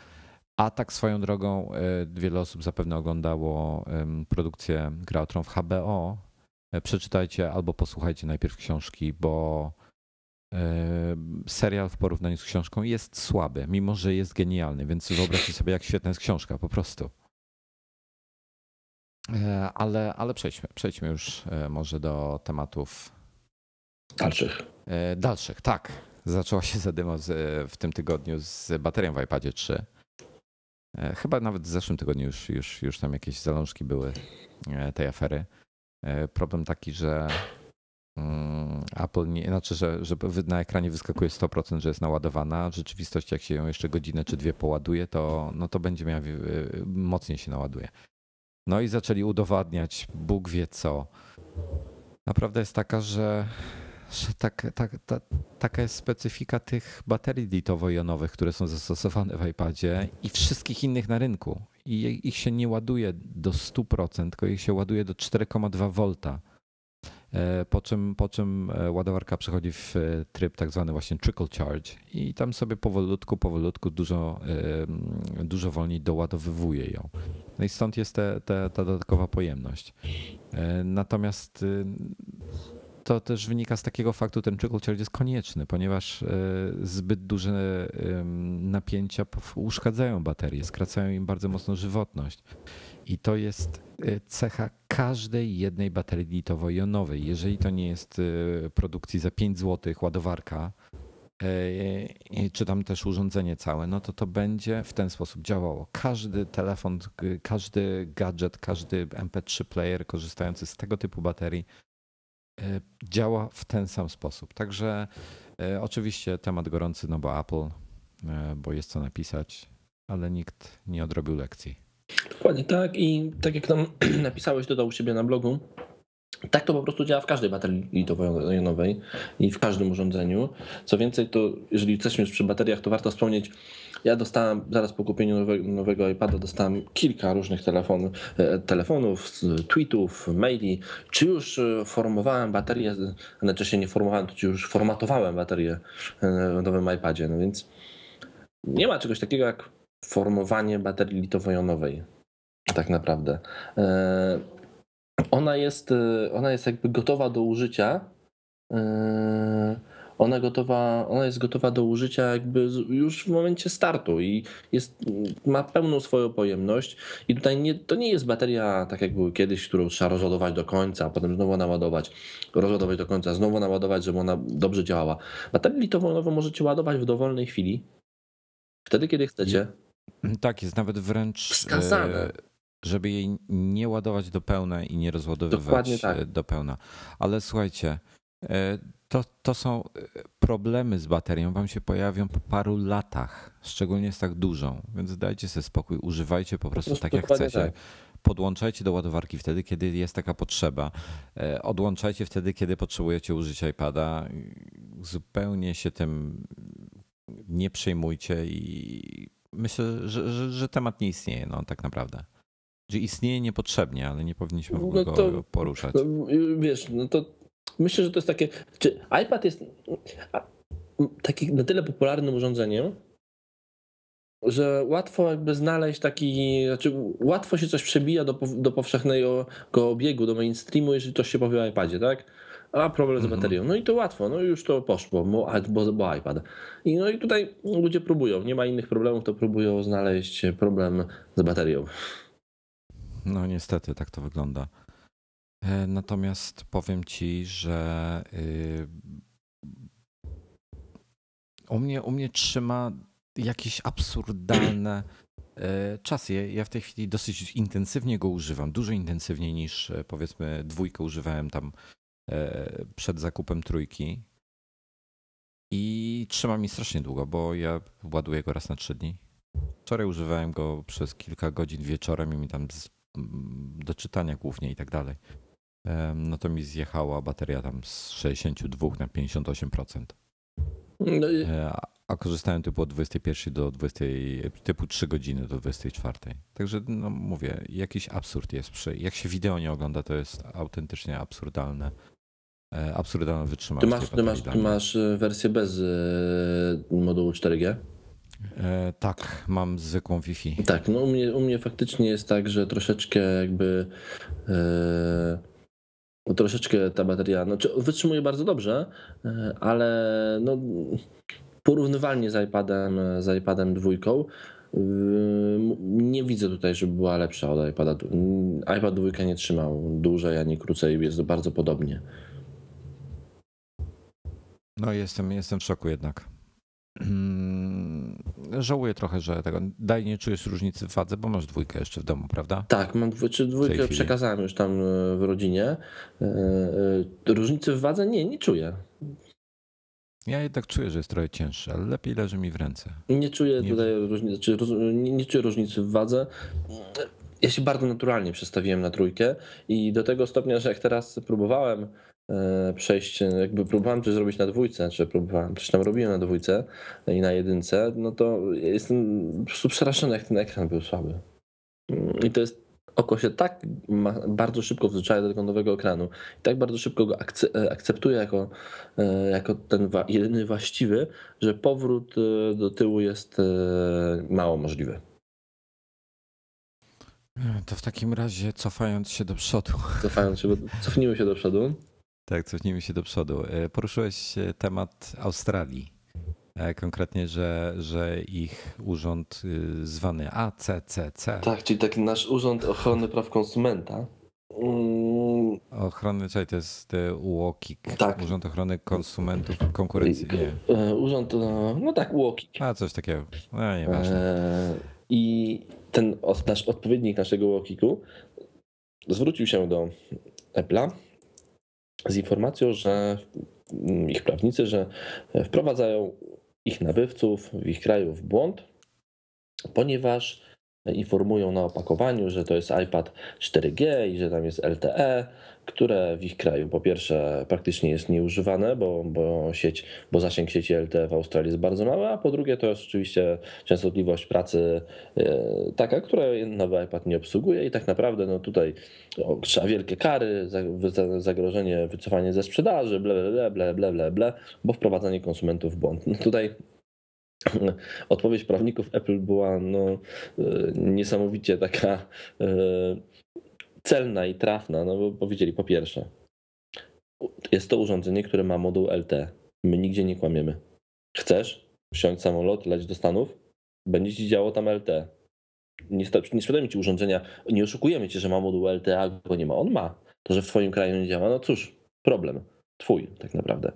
A tak swoją drogą wiele osób zapewne oglądało produkcję Gra w HBO. Przeczytajcie albo posłuchajcie najpierw książki, bo serial w porównaniu z książką jest słaby, mimo że jest genialny, więc wyobraźcie sobie, jak świetna jest książka, po prostu. E, ale, ale przejdźmy, przejdźmy już e, może do tematów dalszych. E, dalszych, tak. Zaczęła się zadyma w tym tygodniu z baterią w iPadzie 3. Chyba nawet w zeszłym tygodniu już, już, już tam jakieś zalążki były tej afery. Problem taki, że Mm, Apple nie, znaczy, że, że na ekranie wyskakuje 100%, że jest naładowana. W rzeczywistości, jak się ją jeszcze godzinę czy dwie poładuje, to, no to będzie miała, mocniej się naładuje. No i zaczęli udowadniać, Bóg wie co. Naprawdę jest taka, że, że tak, tak, ta, taka jest specyfika tych baterii litowo-jonowych, które są zastosowane w iPadzie i wszystkich innych na rynku. I ich się nie ładuje do 100%, tylko ich się ładuje do 4,2 V po czym, po czym e, ładowarka przechodzi w e, tryb tak zwany właśnie trickle charge i tam sobie powolutku, powolutku dużo, dużo wolniej doładowywuje ją. No i stąd jest te, te, ta dodatkowa pojemność. Natomiast to też wynika z takiego faktu, ten trickle charge jest konieczny, ponieważ zbyt duże napięcia uszkadzają baterie, skracają im bardzo mocno żywotność. I to jest y, cecha każdej jednej baterii litowo-jonowej. Jeżeli to nie jest y, produkcji za 5 zł ładowarka, czy tam też urządzenie całe, no to to będzie w ten sposób działało. Każdy telefon, każdy gadżet, każdy MP3 player korzystający z tego typu baterii działa w ten sam sposób. Także oczywiście temat gorący, no bo Apple, bo jest co napisać, ale nikt nie odrobił lekcji. Dokładnie tak i tak jak tam napisałeś to u siebie na blogu, tak to po prostu działa w każdej baterii litowo-jonowej i w każdym urządzeniu. Co więcej, to jeżeli jesteśmy już przy bateriach, to warto wspomnieć, ja dostałem zaraz po kupieniu nowego, nowego iPada, dostałem kilka różnych telefonów, e, telefonów, tweetów, maili. Czy już e, formowałem baterię, znaczy się nie formowałem, to czy już formatowałem baterię e, w nowym iPadzie. No więc nie ma czegoś takiego jak formowanie baterii litowo-jonowej. Tak naprawdę. E, ona jest, e, ona jest jakby gotowa do użycia. E, ona gotowa, ona jest gotowa do użycia jakby już w momencie startu i jest, ma pełną swoją pojemność i tutaj nie, to nie jest bateria tak jak były kiedyś, którą trzeba rozładować do końca, a potem znowu naładować, rozładować do końca, znowu naładować, żeby ona dobrze działała. Baterię litową możecie ładować w dowolnej chwili, wtedy kiedy chcecie. Tak, jest nawet wręcz wskazane żeby jej nie ładować do pełna i nie rozładowywać tak. do pełna. Ale słuchajcie, e, to, to są e, problemy z baterią, wam się pojawią po paru latach, szczególnie z tak dużą, więc dajcie sobie spokój, używajcie po prostu tak jak chcecie. Tak. Podłączajcie do ładowarki wtedy, kiedy jest taka potrzeba. E, odłączajcie wtedy, kiedy potrzebujecie użyć iPada. Zupełnie się tym nie przejmujcie i myślę, że, że, że temat nie istnieje, no tak naprawdę. Że istnieje niepotrzebnie, ale nie powinniśmy w ogóle no to, go poruszać. No, wiesz, no to myślę, że to jest takie. Czy iPad jest taki na tyle popularnym urządzeniem, że łatwo jakby znaleźć taki, znaczy łatwo się coś przebija do, do powszechnego obiegu, do mainstreamu, jeżeli coś się powie o iPadzie, tak? A problem z mhm. baterią. No i to łatwo, no już to poszło, bo, bo, bo iPad. I no i tutaj ludzie próbują, nie ma innych problemów, to próbują znaleźć problem z baterią. No niestety tak to wygląda. E, natomiast powiem ci, że y, u mnie, u mnie trzyma jakieś absurdalne e, czasy. Ja w tej chwili dosyć intensywnie go używam, dużo intensywniej niż e, powiedzmy dwójkę używałem tam przed zakupem trójki. I trzyma mi strasznie długo, bo ja ładuję go raz na trzy dni. Wczoraj używałem go przez kilka godzin wieczorem i mi tam do czytania głównie i tak dalej. No to mi zjechała bateria tam z 62 na 58%. No i... E, a korzystałem typu od 21 do 20, typu 3 godziny do 24. Także no mówię, jakiś absurd jest przy. Jak się wideo nie ogląda, to jest autentycznie absurdalne. E, absurdalne wytrzymałość. Ty masz, ty masz, ty masz e, wersję bez modułu 4G? E, tak, mam zwykłą Wi-Fi. Tak, no u mnie, u mnie faktycznie jest tak, że troszeczkę jakby e, no troszeczkę ta bateria no, wytrzymuje bardzo dobrze, e, ale no, porównywalnie z iPadem, z iPadem dwójką nie widzę tutaj, żeby była lepsza od iPada. iPad dwójka nie trzymał dłużej ani krócej, jest bardzo podobnie. No jestem, jestem w szoku jednak. Żałuję trochę, że tego. Daj, nie czujesz różnicy w wadze, bo masz dwójkę jeszcze w domu, prawda? Tak, mam dwójkę, czy dwójkę przekazałem już tam e, w rodzinie. E, e, różnicy w wadze nie, nie czuję. Ja jednak czuję, że jest trochę cięższy, ale lepiej leży mi w ręce. Nie czuję nie... tutaj różnicy, czy nie, nie czuję różnicy w wadze. Ja się bardzo naturalnie przestawiłem na trójkę i do tego stopnia, że jak teraz próbowałem przejść, jakby próbowałem coś zrobić na dwójce, czy próbowałem, coś tam robiłem na dwójce i na jedynce, no to jestem po prostu przerażony, jak ten ekran był słaby. I to jest, oko się tak bardzo szybko wzwyczaja do tego nowego ekranu i tak bardzo szybko go e, akceptuje jako, e, jako ten jedyny właściwy, że powrót do tyłu jest mało możliwy. To w takim razie cofając się do przodu. Cofając się, cofnijmy się do przodu. Tak, cofnijmy się do przodu. E, poruszyłeś temat Australii. E, konkretnie, że, że ich urząd y, zwany ACCC. Tak, czyli taki nasz Urząd Ochrony Praw Konsumenta. Mm. Ochrony, czyli to jest UOKiK. Tak. Urząd Ochrony Konsumentów Konkurencji. Nie. E, urząd, no tak, UOKiK. A, coś takiego. No, nieważne. I ten nasz odpowiednik naszego UOKiK-u zwrócił się do Apple'a z informacją, że ich prawnicy, że wprowadzają ich nabywców w ich kraju w błąd, ponieważ informują na opakowaniu, że to jest iPad 4G i że tam jest LTE, które w ich kraju po pierwsze praktycznie jest nieużywane, bo, bo, sieć, bo zasięg sieci LTE w Australii jest bardzo mały, a po drugie to jest oczywiście częstotliwość pracy e, taka, której nowy iPad nie obsługuje i tak naprawdę no tutaj o, trzeba wielkie kary, zagrożenie, wycofanie ze sprzedaży, ble, ble, ble, ble, ble, ble, bo wprowadzanie konsumentów w błąd. No tutaj odpowiedź prawników Apple była no, e, niesamowicie taka e, celna i trafna, no bo powiedzieli po pierwsze, jest to urządzenie, które ma moduł LT. My nigdzie nie kłamiemy. Chcesz wsiąść samolot, leć do Stanów? Będzie ci działo tam LTE. Nie, nie sprzedajemy ci urządzenia, nie oszukujemy cię, że ma moduł LTE, a go nie ma. On ma. To, że w twoim kraju nie działa, no cóż, problem. Twój tak naprawdę.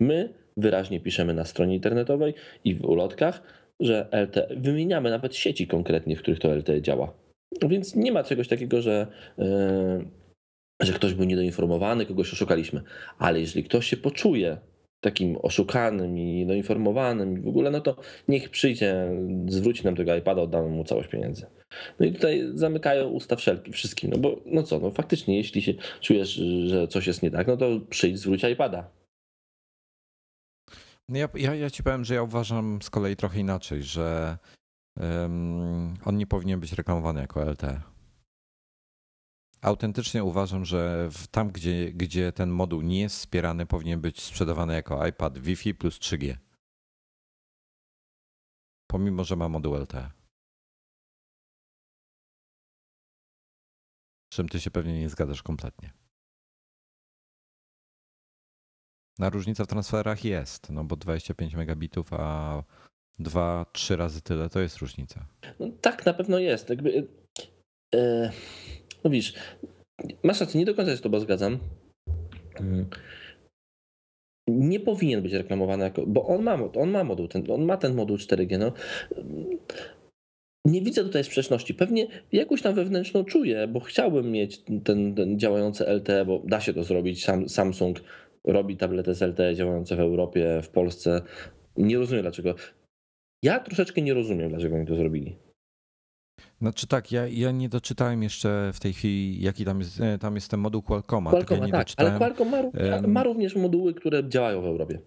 My wyraźnie piszemy na stronie internetowej i w ulotkach, że LTE, wymieniamy nawet sieci konkretnie, w których to LTE działa. Więc nie ma czegoś takiego, że, yy, że ktoś był niedoinformowany, kogoś oszukaliśmy. Ale jeżeli ktoś się poczuje takim oszukanym i niedoinformowanym i w ogóle, no to niech przyjdzie, zwróci nam tego iPada, oddamy mu całość pieniędzy. No i tutaj zamykają usta wszelkim, wszystkim, no bo no co, no faktycznie, jeśli się czujesz, że coś jest nie tak, no to przyjdź, zwróć iPada. No ja, ja, ja ci powiem, że ja uważam z kolei trochę inaczej, że um, on nie powinien być reklamowany jako LTE. Autentycznie uważam, że tam, gdzie, gdzie ten moduł nie jest wspierany, powinien być sprzedawany jako iPad Wi-Fi plus 3G. Pomimo, że ma moduł LTE. Z czym ty się pewnie nie zgadzasz kompletnie. Na różnica w transferach jest, no bo 25 megabitów, a 2-3 razy tyle to jest różnica. No tak, na pewno jest. Jakby, yy, no widzisz, masz rację, nie do końca się z tobą zgadzam. Mm. Nie powinien być reklamowany jako, bo on ma, on ma moduł, ten, on ma ten moduł 4G. No. Nie widzę tutaj sprzeczności. Pewnie jakąś tam wewnętrzną czuję, bo chciałbym mieć ten, ten działający LTE, bo da się to zrobić. Sam, Samsung robi tablety z LTE działające w Europie, w Polsce. Nie rozumiem dlaczego. Ja troszeczkę nie rozumiem, dlaczego oni to zrobili. Znaczy tak, ja, ja nie doczytałem jeszcze w tej chwili, jaki tam jest, e, tam jest ten moduł Qualcomma. Qualcomma, tak, ale Qualcomm ma, ma również moduły, które działają w Europie.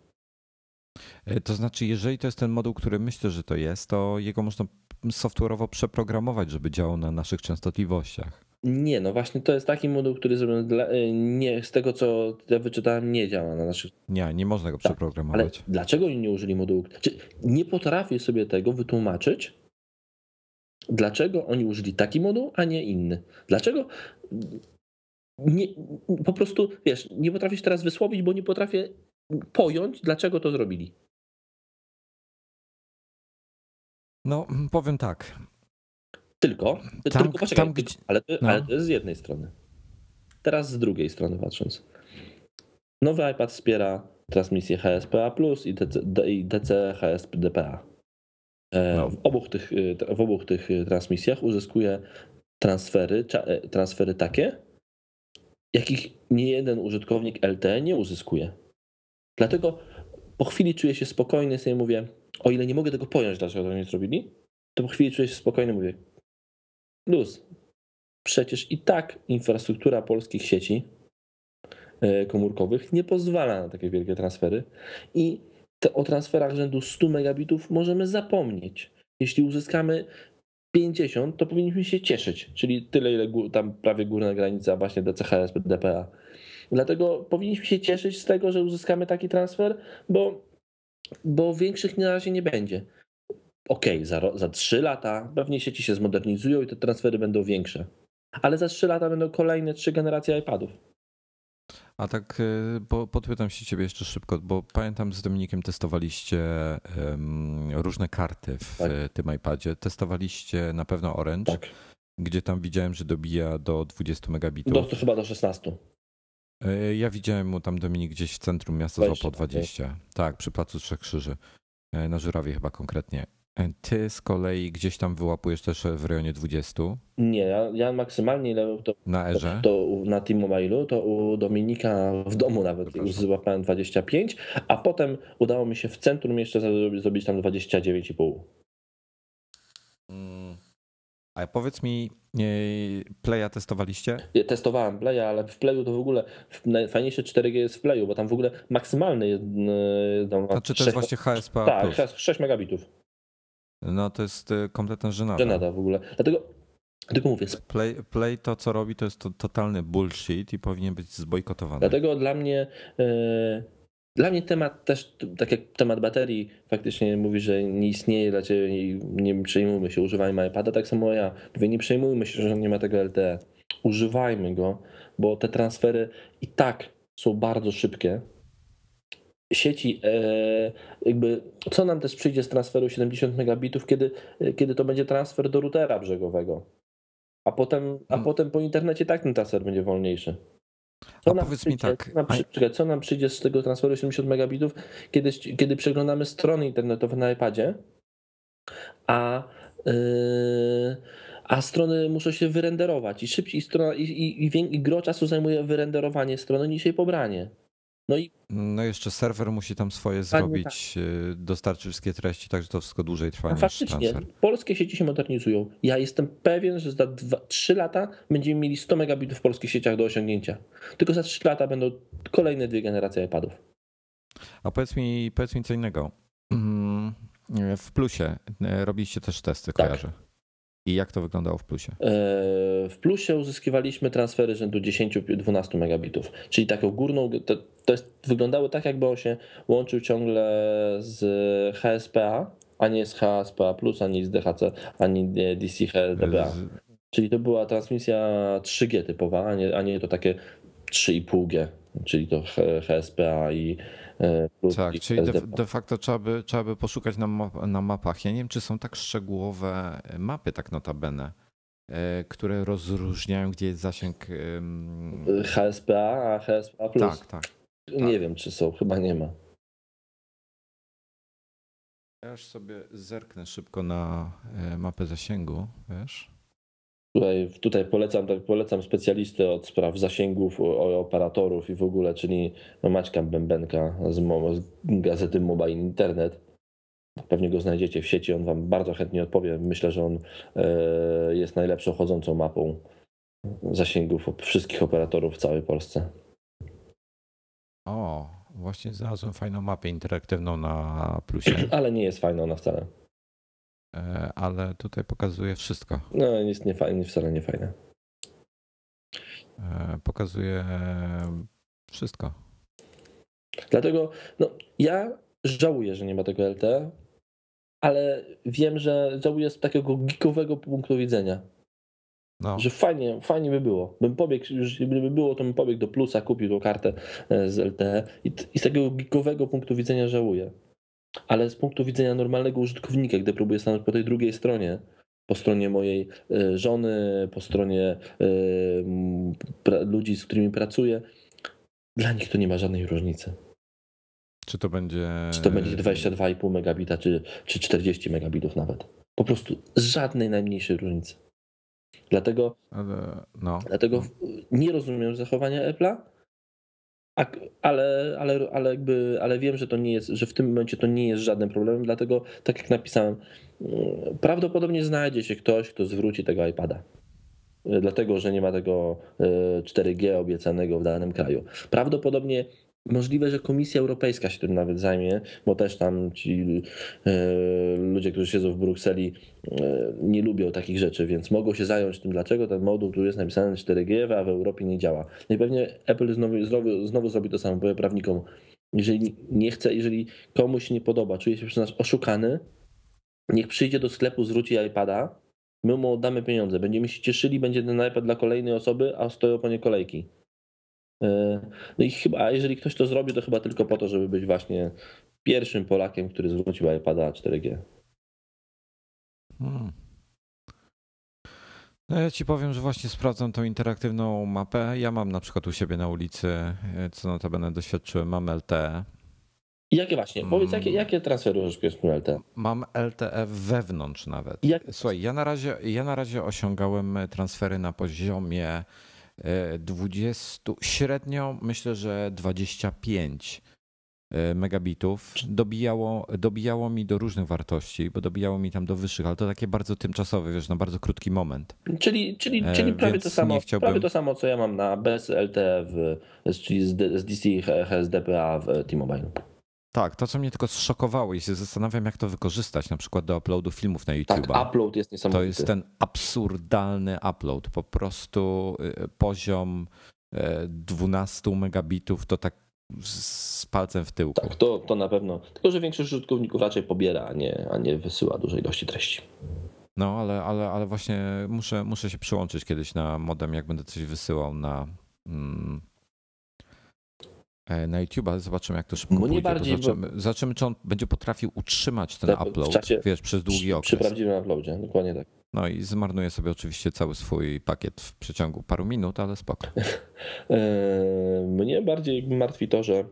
E, to znaczy, jeżeli to jest ten moduł, który myślę, że to jest, to jego można software'owo przeprogramować, żeby działał na naszych częstotliwościach. Nie, no właśnie to jest taki moduł, który zrobiony dla, e, nie, z tego co ja wyczytałem, nie działa na naszych. Nie, nie można go tak, przeprogramować. Ale dlaczego oni nie użyli modułu? Czy nie potrafię sobie tego wytłumaczyć, dlaczego oni użyli taki moduł, a nie inny. Dlaczego nie, po prostu, wiesz, nie potrafię się teraz wysłowić, bo nie potrafię pojąć, dlaczego to zrobili. No, powiem tak. Tylko, tam, tylko poczekaj, tam, tylko, ale, to, no. ale to jest z jednej strony. Teraz z drugiej strony patrząc. Nowy iPad wspiera transmisję HSPA i DC, i DC HSDPA. E, no. W, obu tych, e, w obu tych e, transmisjach uzyskuje transfery, transfery takie, jakich nie jeden użytkownik LTE nie uzyskuje. Dlatego po chwili czuję się spokojny, sobie mówię, o ile nie mogę tego pojąć, dlaczego to nie zrobili, to po chwili czuję się spokojny, mówię, luz. Przecież i tak infrastruktura polskich sieci komórkowych nie pozwala na takie wielkie transfery i te, o transferach rzędu 100 megabitów możemy zapomnieć. Jeśli uzyskamy 50, to powinniśmy się cieszyć, czyli tyle, ile tam prawie górna granica właśnie DCHS, DPA. Dlatego powinniśmy się cieszyć z tego, że uzyskamy taki transfer, bo, bo większych na razie nie będzie. Okej, okay, za, za 3 lata pewnie sieci się zmodernizują i te transfery będą większe. Ale za 3 lata będą kolejne trzy generacje iPadów. A tak bo podpytam się ciebie jeszcze szybko, bo pamiętam z Dominikiem testowaliście różne karty w tak. tym iPadzie. Testowaliście na pewno Orange, tak. gdzie tam widziałem, że dobija do 20 megabitów. Do, to chyba do 16. E, ja widziałem mu tam Dominik gdzieś w centrum miasta 20, złapał 20. Okay. Tak, przy Placu Trzech Krzyży. E, na Żurawie chyba konkretnie. E, ty z kolei gdzieś tam wyłapujesz też w rejonie 20? Nie, ja, ja maksymalnie ile to, na Erze? To, to na T-Mobile'u, to u Dominika w domu nawet już złapałem 25, a potem udało mi się w centrum jeszcze zrobić, tam 29,5. Mm. A powiedz mi, Playa testowaliście? Testowałem Playa, ale w Playu to w ogóle najfajniejsze 4G jest w Playu, bo tam w ogóle maksymalny jest. Tam znaczy to jest właśnie HSP. Tak, 6 megabitów. No to jest y, kompletna żenada. Żenada w ogóle. Dlatego, dlatego mówię. Play, Play to, co robi, to jest to totalny bullshit i powinien być zbojkotowany. Dlatego dla mnie. Yy, dla mnie temat też, tak jak temat baterii, faktycznie mówi, że nie istnieje dla ciebie i nie przejmujmy się, używajmy iPada, tak samo ja. Mówię, nie przejmujmy się, że nie ma tego LTE. Używajmy go, bo te transfery i tak są bardzo szybkie sieci, e, jakby co nam też przyjdzie z transferu 70 megabitów, kiedy, kiedy to będzie transfer do routera brzegowego. A potem, a Hmm. potem po internecie tak ten transfer będzie wolniejszy. A powiedz mi przyjdzie, tak, co nam, co nam przyjdzie z tego transferu 70 megabitów, kiedy, kiedy przeglądamy strony internetowe na iPadzie, a, yy, a strony muszą się wyrenderować i szybciej strona, i, i, i, i gro czasu zajmuje wyrenderowanie strony niż jej pobranie. No i No jeszcze serwer musi tam swoje zrobić, y, dostarczyć wszystkie treści, także to wszystko dłużej trwa a niż faktycznie transfer. polskie sieci się modernizują. Ja jestem pewien, że za 3 lata będziemy mieli 100 megabitów w polskich sieciach do osiągnięcia. Tylko za 3 lata będą kolejne dwie generacje iPadów. A powiedz mi, powiedz mi co innego. Mm, W plusie e, robiliście też testy, Tak. kojarzę. I jak to wyglądało w plusie? E, W plusie uzyskiwaliśmy transfery rzędu 10-12 megabitów, czyli taką górną, to, to jest, wyglądało tak, jakby on się łączył ciągle z HSPA, a nie z HSPA+, ani z DHC, ani DC HSDPA. Z- Czyli to była transmisja 3G typowa, a nie, a nie to takie 3,5G, czyli to HSPA i plus Tak, czyli de, de facto trzeba by, trzeba by poszukać na, na mapach. Ja nie wiem, czy są tak szczegółowe mapy, tak notabene, e, które rozróżniają, gdzie jest zasięg. HSPA, a HSPA+. Tak, tak. Nie wiem, czy są, chyba nie ma. Ja już sobie zerknę szybko na e, mapę zasięgu, wiesz? Tutaj, tutaj polecam, tak, polecam specjalistę od spraw zasięgów, operatorów i w ogóle, czyli Maćka Bębenka z, z gazety Mobile Internet. Pewnie go znajdziecie w sieci, on wam bardzo chętnie odpowie. Myślę, że on e, jest najlepszą chodzącą mapą zasięgów wszystkich operatorów w całej Polsce. O, właśnie znalazłem fajną mapę interaktywną na plusie, Ale nie jest fajna ona wcale. E, ale tutaj pokazuje wszystko. No, jest nie fajnie, wcale nie fajna. E, Pokazuje wszystko. Dlatego no, ja żałuję, że nie ma tego LTE, ale wiem, że żałuję z takiego geekowego punktu widzenia. No, Że fajnie, fajnie by było. Bym pobiegł, już gdyby było, to bym pobiegł do plusa, kupił tą kartę e, z LTE i, i z takiego geekowego punktu widzenia żałuję. Ale z punktu widzenia normalnego użytkownika, gdy próbuję stanąć po tej drugiej stronie, po stronie mojej e, żony, po stronie e, ludzi, z którymi pracuję, dla nich to nie ma żadnej różnicy. czy to będzie. Czy to będzie 22,5 megabita, czy, czy 40 megabitów nawet. Po prostu żadnej najmniejszej różnicy. Dlatego, Ale, no. dlatego nie rozumiem zachowania Apple'a, ale, ale, ale, jakby, ale wiem, że to nie jest, że w tym momencie to nie jest żadnym problemem, dlatego tak jak napisałem, mm, prawdopodobnie znajdzie się ktoś, kto zwróci tego iPada. Dlatego, że nie ma tego y, 4G obiecanego w danym kraju. Prawdopodobnie możliwe, że Komisja Europejska się tym nawet zajmie, bo też tam ci y, ludzie, którzy siedzą w Brukseli, y, nie lubią takich rzeczy, więc mogą się zająć tym, dlaczego ten moduł, który jest napisany 4G, a w Europie nie działa. No i pewnie Apple znowu, znowu, znowu zrobi to samo, powie prawnikom. Jeżeli nie chce, jeżeli komuś nie podoba, czuje się przez nas oszukany, niech przyjdzie do sklepu, zwróci iPada, my mu oddamy pieniądze, będziemy się cieszyli, będzie ten iPad dla kolejnej osoby, a stoją po nie kolejki. E, No i chyba, a jeżeli ktoś to zrobi, to chyba tylko po to, żeby być właśnie pierwszym Polakiem, który zwrócił iPada 4G. Hmm. No ja ci powiem, że właśnie sprawdzam tą interaktywną mapę. Ja mam na przykład u siebie na ulicy, e, co notabene doświadczyłem, mam LTE. I jakie właśnie, powiedz, Mm. jakie, jakie transfery użytkujesz w LTE? Mam LTE wewnątrz nawet. Jak- Słuchaj, ja na razie, ja na razie osiągałem transfery na poziomie 20, średnio myślę, że 25 e, megabitów. Dobijało, dobijało mi do różnych wartości, bo dobijało mi tam do wyższych, ale to takie bardzo tymczasowe, wiesz, na bardzo krótki moment. Czyli, czyli, E, czyli prawie, to samo, chciałbym- prawie to samo, co ja mam na bez LTE, w, czyli z, D- z DC HSDPA w T-Mobile. Tak, to co mnie tylko zszokowało i się zastanawiam, jak to wykorzystać, na przykład do uploadu filmów na Tak, YouTube. upload jest niesamowity. To jest ten absurdalny upload. Po prostu y, poziom y, 12 megabitów to tak z palcem w tyłku. Tak, to, to na pewno. Tylko, że większość użytkowników raczej pobiera, a nie, a nie wysyła dużej ilości treści. No ale, ale, ale właśnie muszę, muszę się przyłączyć kiedyś na modem, jak będę coś wysyłał na, mm, na YouTube'a, zobaczymy jak to szybko Mnie pójdzie. bardziej, bo- zobaczymy, zobaczymy, czy on będzie potrafił utrzymać ten Tak, upload, czasie- wiesz, przez długi Przy, okres. przy prawdziwym uploadzie, dokładnie tak. No i zmarnuje sobie oczywiście cały swój pakiet w przeciągu paru minut, ale spoko. Eee, Mnie bardziej martwi to, że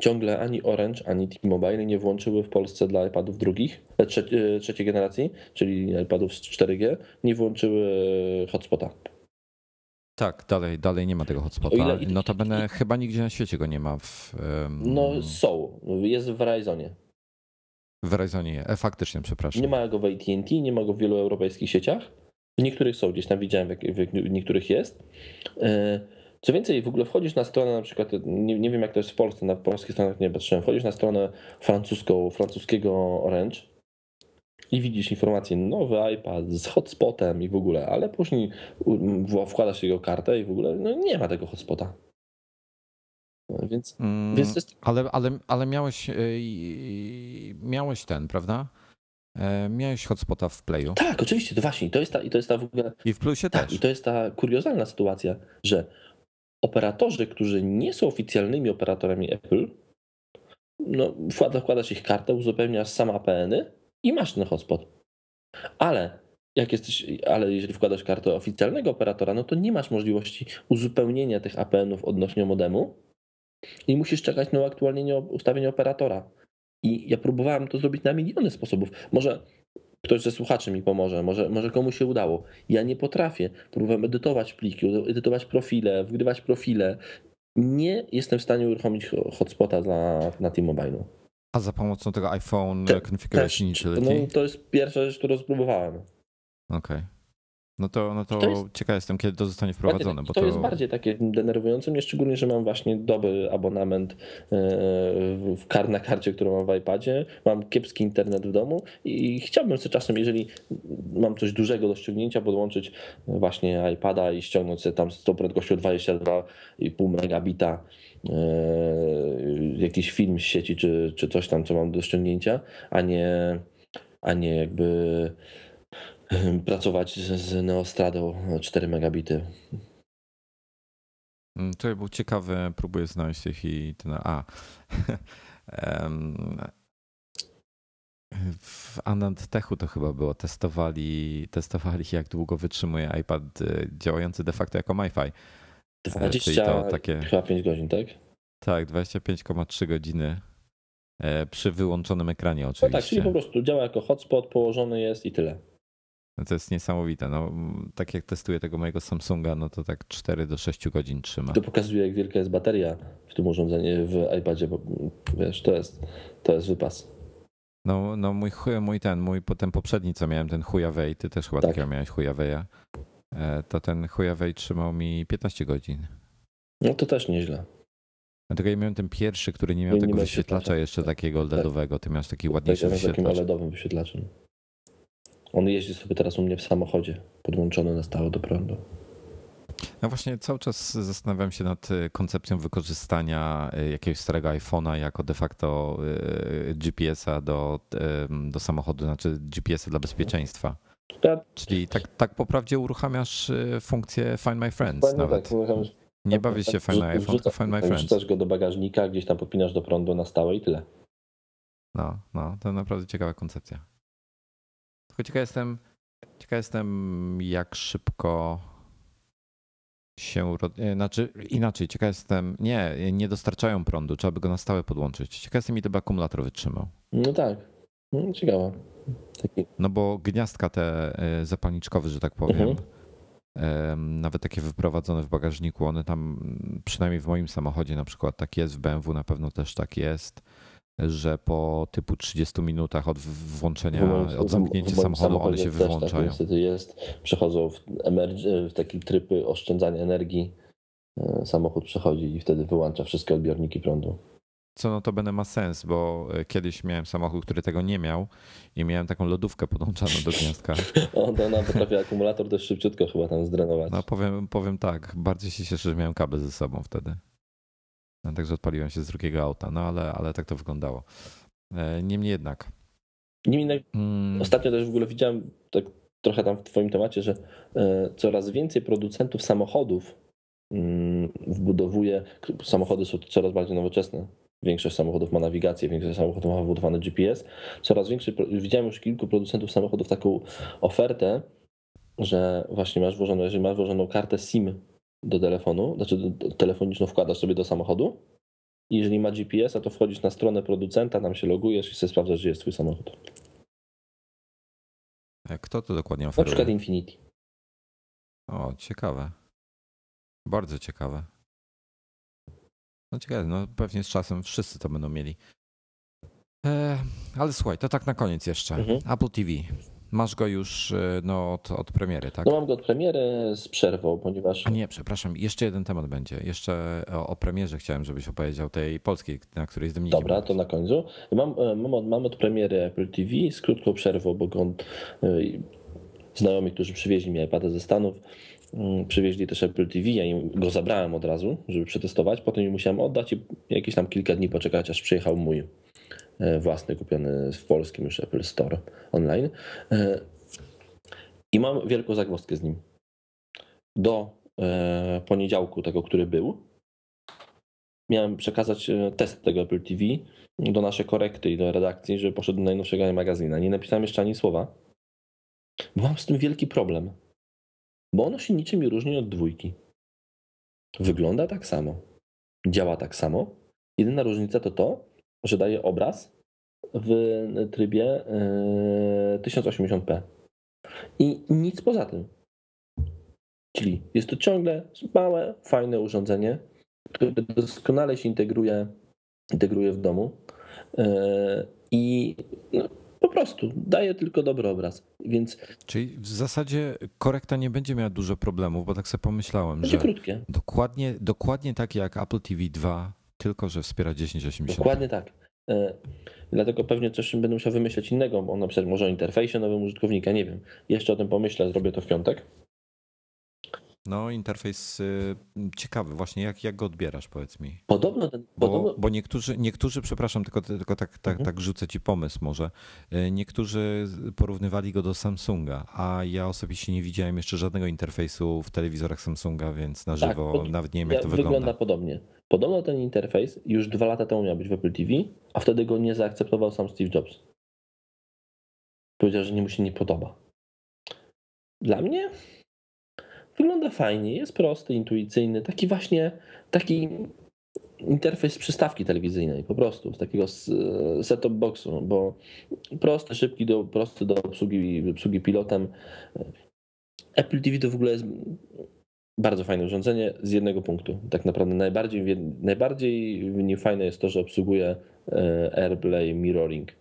ciągle ani Orange, ani T-Mobile nie włączyły w Polsce dla iPadów drugich, e, trze- e, trzeciej generacji, czyli iPadów z 4G, nie włączyły hotspota. Tak, dalej, dalej nie ma tego hotspota. O ile- Notabene i- chyba nigdzie na świecie go nie ma w, em, No są, jest w Verizonie. w Verizonie. E, faktycznie, przepraszam. Nie ma go w AT&T, nie ma go w wielu europejskich sieciach. W niektórych są, gdzieś tam widziałem, w niektórych jest. E, Co więcej, w ogóle wchodzisz na stronę, na przykład, nie, nie wiem jak to jest w Polsce, na polskich stronach nie patrzyłem, wchodzisz na stronę francuską, francuskiego Orange i widzisz informację, nowy iPad z hotspotem i w ogóle, ale później wkładasz jego kartę i w ogóle no, nie ma tego hotspota. No, Więc, Mm, więc jest ale, ale, ale miałeś, e, i- miałeś ten, prawda? E, Miałeś hotspota w Playu. Tak, oczywiście, to właśnie. To jest ta, i to jest ta w ogóle. I w Plusie Tak, też. i to jest ta kuriozalna sytuacja, że operatorzy, którzy nie są oficjalnymi operatorami Apple, no, wkłada, wkładasz ich kartę, uzupełniasz sam APN-y i masz ten hotspot. Ale jak jesteś, ale jeżeli wkładasz kartę oficjalnego operatora, no to nie masz możliwości uzupełnienia tych APN-ów odnośnie modemu i musisz czekać na uaktualnienie ustawienia operatora. I ja próbowałem to zrobić na miliony sposobów. Może ktoś ze słuchaczy mi pomoże, może, może komuś się udało. Ja nie potrafię. Próbowałem edytować pliki, edytować profile, wgrywać profile. Nie jestem w stanie uruchomić ho- hotspota dla, na T-Mobile'u. A za pomocą tego iPhone Te- Configuration Też, Utility? no, to jest pierwsza rzecz, którą spróbowałem. Okej. No to, no to, To jest- ciekaw jestem, kiedy to zostanie wprowadzone, Bardziej- bo to, to, jest bardziej takie denerwujące mnie, szczególnie, że mam właśnie dobry abonament e, w, kar na karcie, którą mam w iPadzie. Mam kiepski internet w domu i chciałbym sobie czasem, jeżeli mam coś dużego do ściągnięcia, podłączyć właśnie iPada i ściągnąć sobie tam z tą prędkością 22,5 megabita jakiś film z sieci czy, czy coś tam, co mam do ściągnięcia, a nie, a nie jakby pracować z, z Neostradą 4 megabity. Mm, Tutaj był ciekawy, próbuję znaleźć ich i ten. A. W Anandtechu to chyba było. Testowali, testowali, jak długo wytrzymuje iPad y, działający de facto jako MiFi. 20, czyli to takie- chyba 5 godzin, tak? Tak, 25,3 godziny e, przy wyłączonym ekranie No tak, czyli oczywiście. po prostu działa jako hotspot, położony jest i tyle. No to jest niesamowite. No, tak jak testuję tego mojego Samsunga, no to tak 4 do 6 godzin trzyma. To pokazuje, jak wielka jest bateria w tym urządzeniu, w iPadzie, bo wiesz, to jest, to jest wypas. No, no mój, mój ten, mój po- ten poprzedni, co miałem, ten Huawei, ty też chyba Tak. takiego miałeś Huawei'a, to ten Huawei trzymał mi 15 godzin. No to też nieźle. Dlatego ja miałem ten pierwszy, który nie miał Nie tego miał wyświetlacza jeszcze takiego Tak. LEDowego. Ty miałeś taki Tak, ładniejszy ja mam takim wyświetlacz. OLEDowym wyświetlaczem. On jeździ sobie teraz u mnie w samochodzie, podłączony na stałe do prądu. Ja właśnie cały czas zastanawiam się nad e, koncepcją wykorzystania e, jakiegoś starego iPhone'a jako de facto e, GPS-a do, e, do samochodu, znaczy GPS-a dla bezpieczeństwa. Czyli tak, tak po prawdzie uruchamiasz e, funkcję Find My Friends nawet. tak, Nie bawisz się tak, Find My iPhone, tylko Find My tak, Friends. Wrzucasz go do bagażnika, gdzieś tam podpinasz do prądu na stałe i tyle. No, no, to naprawdę ciekawa koncepcja. Tylko ciekaw jestem, ciekaw jestem, jak szybko się. e, Znaczy, inaczej, ciekaw jestem. Nie, nie dostarczają prądu, trzeba by go na stałe podłączyć. Ciekaw jestem, ile by akumulator wytrzymał. No tak, no, ciekawe. No bo gniazdka te e, zapalniczkowe, że tak powiem, Mhm. nawet takie wyprowadzone w bagażniku, one tam, przynajmniej w moim samochodzie na przykład tak jest, w BMW na pewno też tak jest, że po typu 30 minutach od włączenia, moim- od zamknięcia samochodu one się Tak wyłączają. niestety jest. Przechodzą w, emerg- w taki tryb oszczędzania energii. E, Samochód przechodzi i wtedy wyłącza wszystkie odbiorniki prądu. Co no to będę ma sens, bo e, kiedyś miałem samochód, który tego nie miał i miałem taką lodówkę podłączaną do gniazdka. On, ona potrafi akumulator dość szybciutko chyba tam zdrenować. No powiem, powiem tak, bardziej się cieszę, że miałem kable ze sobą wtedy. No, także odpaliłem się z drugiego auta, no ale, ale tak to wyglądało. E, Niemniej jednak. Niemniej jednak Mm, Ostatnio też w ogóle widziałem tak trochę tam w Twoim temacie, że e, coraz więcej producentów samochodów mm, wbudowuje, samochody są coraz bardziej nowoczesne. Większość samochodów ma nawigację, większość samochodów ma wbudowany GPS. Coraz większy, widziałem już kilku producentów samochodów taką ofertę, że właśnie masz włożoną, jeżeli masz włożoną kartę SIM do telefonu, znaczy do, telefoniczną wkładasz sobie do samochodu i jeżeli ma GPS-a, to wchodzisz na stronę producenta, tam się logujesz i sobie sprawdzasz, gdzie jest twój samochód. Kto to dokładnie Na oferuje? przykład Infinity. O, ciekawe. Bardzo ciekawe. No ciekawe, no pewnie z czasem wszyscy to będą mieli. E, ale słuchaj, to tak na koniec jeszcze. Mhm. Apple TV. Masz go już e, no, od, od premiery, tak? No mam go od premiery z przerwą, ponieważ A nie, przepraszam, jeszcze jeden temat będzie. Jeszcze o, o premierze chciałem, żebyś opowiedział tej polskiej, na której z Dominikiem. Dobra, to na końcu. Mam, e, mam, od, mam od premiery Apple TV z krótką przerwą, bo go, e, znajomi, którzy przywieźli mi iPada ze Stanów, przywieźli też Apple TV, ja im go zabrałem od razu, żeby przetestować, potem mi musiałem oddać i jakieś tam kilka dni poczekać, aż przyjechał mój e, własny, kupiony w polskim już Apple Store online. E, I mam wielką zagwozdkę z nim. Do e, poniedziałku tego, który był, miałem przekazać test tego Apple TV do naszej korekty i do redakcji, żeby poszedł do najnowszego magazyna. Nie napisałem jeszcze ani słowa, bo mam z tym wielki problem. Bo ono się niczym nie różni od dwójki. Wygląda tak samo. Działa tak samo. Jedyna różnica to to, że daje obraz w trybie e, 1080p. I nic poza tym. Czyli jest to ciągle małe, fajne urządzenie, które doskonale się integruje, integruje w domu e, i no, prostu daje tylko dobry obraz. Więc Czyli w zasadzie korekta nie będzie miała dużo problemów, bo tak sobie pomyślałem, będzie że krótkie. dokładnie, dokładnie tak jak Apple TV 2, tylko że wspiera 1080. Dokładnie tak. E, Dlatego pewnie coś będę musiał wymyśleć innego, bo na przykład może o interfejsie nowym użytkownika, nie wiem. Jeszcze o tym pomyślę, zrobię to w piątek. No, interfejs y, ciekawy, właśnie jak, jak go odbierasz, powiedz mi. Podobno ten, Bo, podobno, bo niektórzy, niektórzy, przepraszam, tylko, tylko tak, tak, Mhm. tak rzucę ci pomysł może. Y, Niektórzy porównywali go do Samsunga, a ja osobiście nie widziałem jeszcze żadnego interfejsu w telewizorach Samsunga, więc na Tak, żywo pod- nawet nie wiem, ja- jak to wygląda. wygląda. podobnie. Podobno ten interfejs już dwa lata temu miał być w Apple TV, a wtedy go nie zaakceptował sam Steve Jobs. Powiedział, że nie mu się nie podoba. Dla mnie wygląda fajnie, jest prosty, intuicyjny, taki właśnie taki interfejs przystawki telewizyjnej, po prostu, z takiego set-top boxu, bo prosty, szybki, do, prosty do obsługi, obsługi pilotem. Apple TV to w ogóle jest bardzo fajne urządzenie z jednego punktu. Tak naprawdę najbardziej, najbardziej fajne jest to, że obsługuje e, AirPlay Mirroring.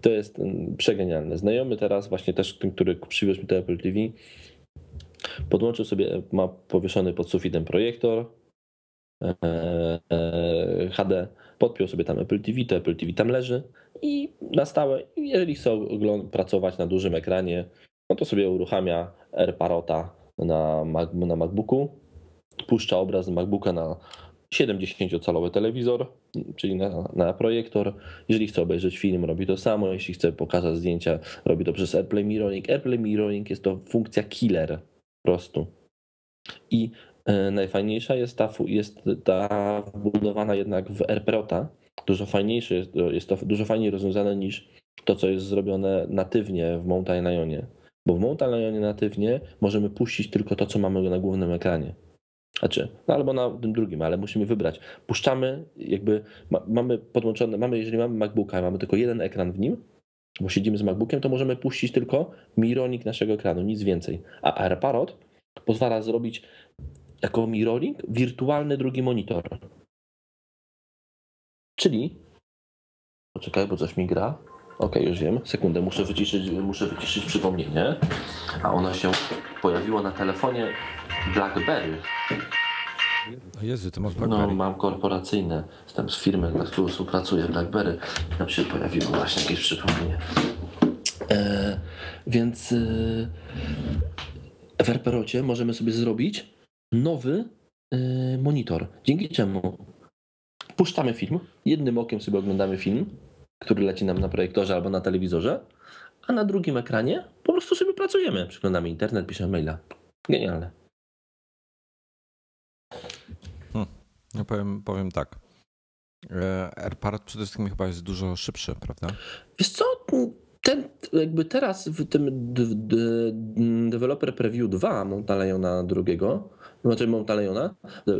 To jest mm, przegenialne. Znajomy teraz, właśnie też ten, który przywiózł mi to Apple TV, podłączył sobie, ma powieszony pod sufitem projektor e, e, HD, podpiął sobie tam Apple TV, to Apple TV tam leży i na stałe, jeżeli chce pracować na dużym ekranie, no to sobie uruchamia AirParota na, Mac, na MacBooku, puszcza obraz z MacBooka na 70-calowy telewizor, czyli na, na projektor. Jeżeli chce obejrzeć film, robi to samo. Jeśli chce pokazać zdjęcia, robi to przez AirPlay Mirroring. AirPlay Mirroring jest to funkcja killer prostu. I e, najfajniejsza jest ta, jest ta wbudowana jednak w AirProta. Dużo fajniejsze jest, jest to dużo fajniej rozwiązane niż to, co jest zrobione natywnie w Mountain Lionie. Bo w Mountain Lionie natywnie możemy puścić tylko to, co mamy na głównym ekranie. Znaczy, no albo na tym drugim, ale musimy wybrać. Puszczamy, jakby ma, mamy podłączone, mamy, jeżeli mamy MacBooka, mamy tylko jeden ekran w nim, bo siedzimy z MacBookiem, to możemy puścić tylko mirroring naszego ekranu, nic więcej. A AirParot pozwala zrobić jako mirroring wirtualny drugi monitor. Czyli, poczekaj, bo coś mi gra. Okej, już wiem. Sekundę, muszę wyciszyć, muszę wyciszyć przypomnienie. A ono się pojawiło na telefonie BlackBerry. O Jezu, ty masz No, BlackBerry. mam korporacyjne. Jestem z firmy, dla której współpracuję, BlackBerry. Tam się pojawiło właśnie jakieś przypomnienie. E, więc e, w AirProcie możemy sobie zrobić nowy e, monitor. Dzięki czemu puszczamy film, jednym okiem sobie oglądamy film, który leci nam na projektorze albo na telewizorze, a na drugim ekranie po prostu sobie pracujemy. Przeglądamy internet, piszemy maila. Genialne. No powiem, powiem tak. E, AirParrot przede wszystkim chyba jest dużo szybszy, prawda? Wiesz co, ten, jakby teraz w tym Developer Preview 2 Montalejona drugiego, znaczy Montalejona, e,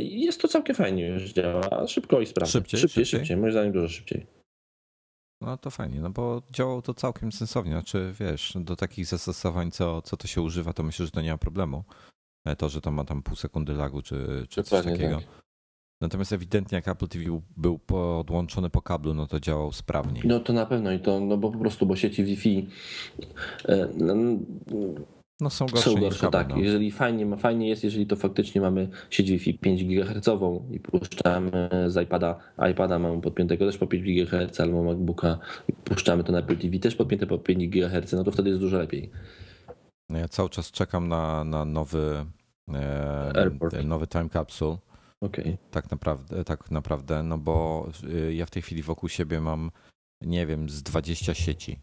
jest to całkiem fajnie już działa, szybko i sprawnie. Szybciej, szybciej, szybciej? szybciej, moim zdaniem dużo szybciej. No to fajnie, no bo działało to całkiem sensownie. Znaczy, wiesz, do takich zastosowań, co, co to się używa, to myślę, że to nie ma problemu. E, To, że to ma tam pół sekundy lagu, czy, czy coś takiego. tak. Natomiast ewidentnie jak Apple TV był podłączony po kablu, no to działał sprawniej. No to na pewno i to, no bo po prostu, bo sieci Wi-Fi e, no, No są gorsze, są gorsze, kabel, tak. no. Jeżeli fajnie, ma- fajnie jest, jeżeli to faktycznie mamy sieć Wi-Fi 5 GHz i puszczamy z iPada, iPada mamy podpiętego też po 5 GHz albo MacBooka i puszczamy to na Apple TV też podpięte po 5 GHz, no to wtedy jest dużo lepiej. No Ja cały czas czekam na, na nowy, e, nowy time capsule. Okej. Tak naprawdę, tak naprawdę, no bo y, ja w tej chwili wokół siebie mam, nie wiem, z 20 sieci.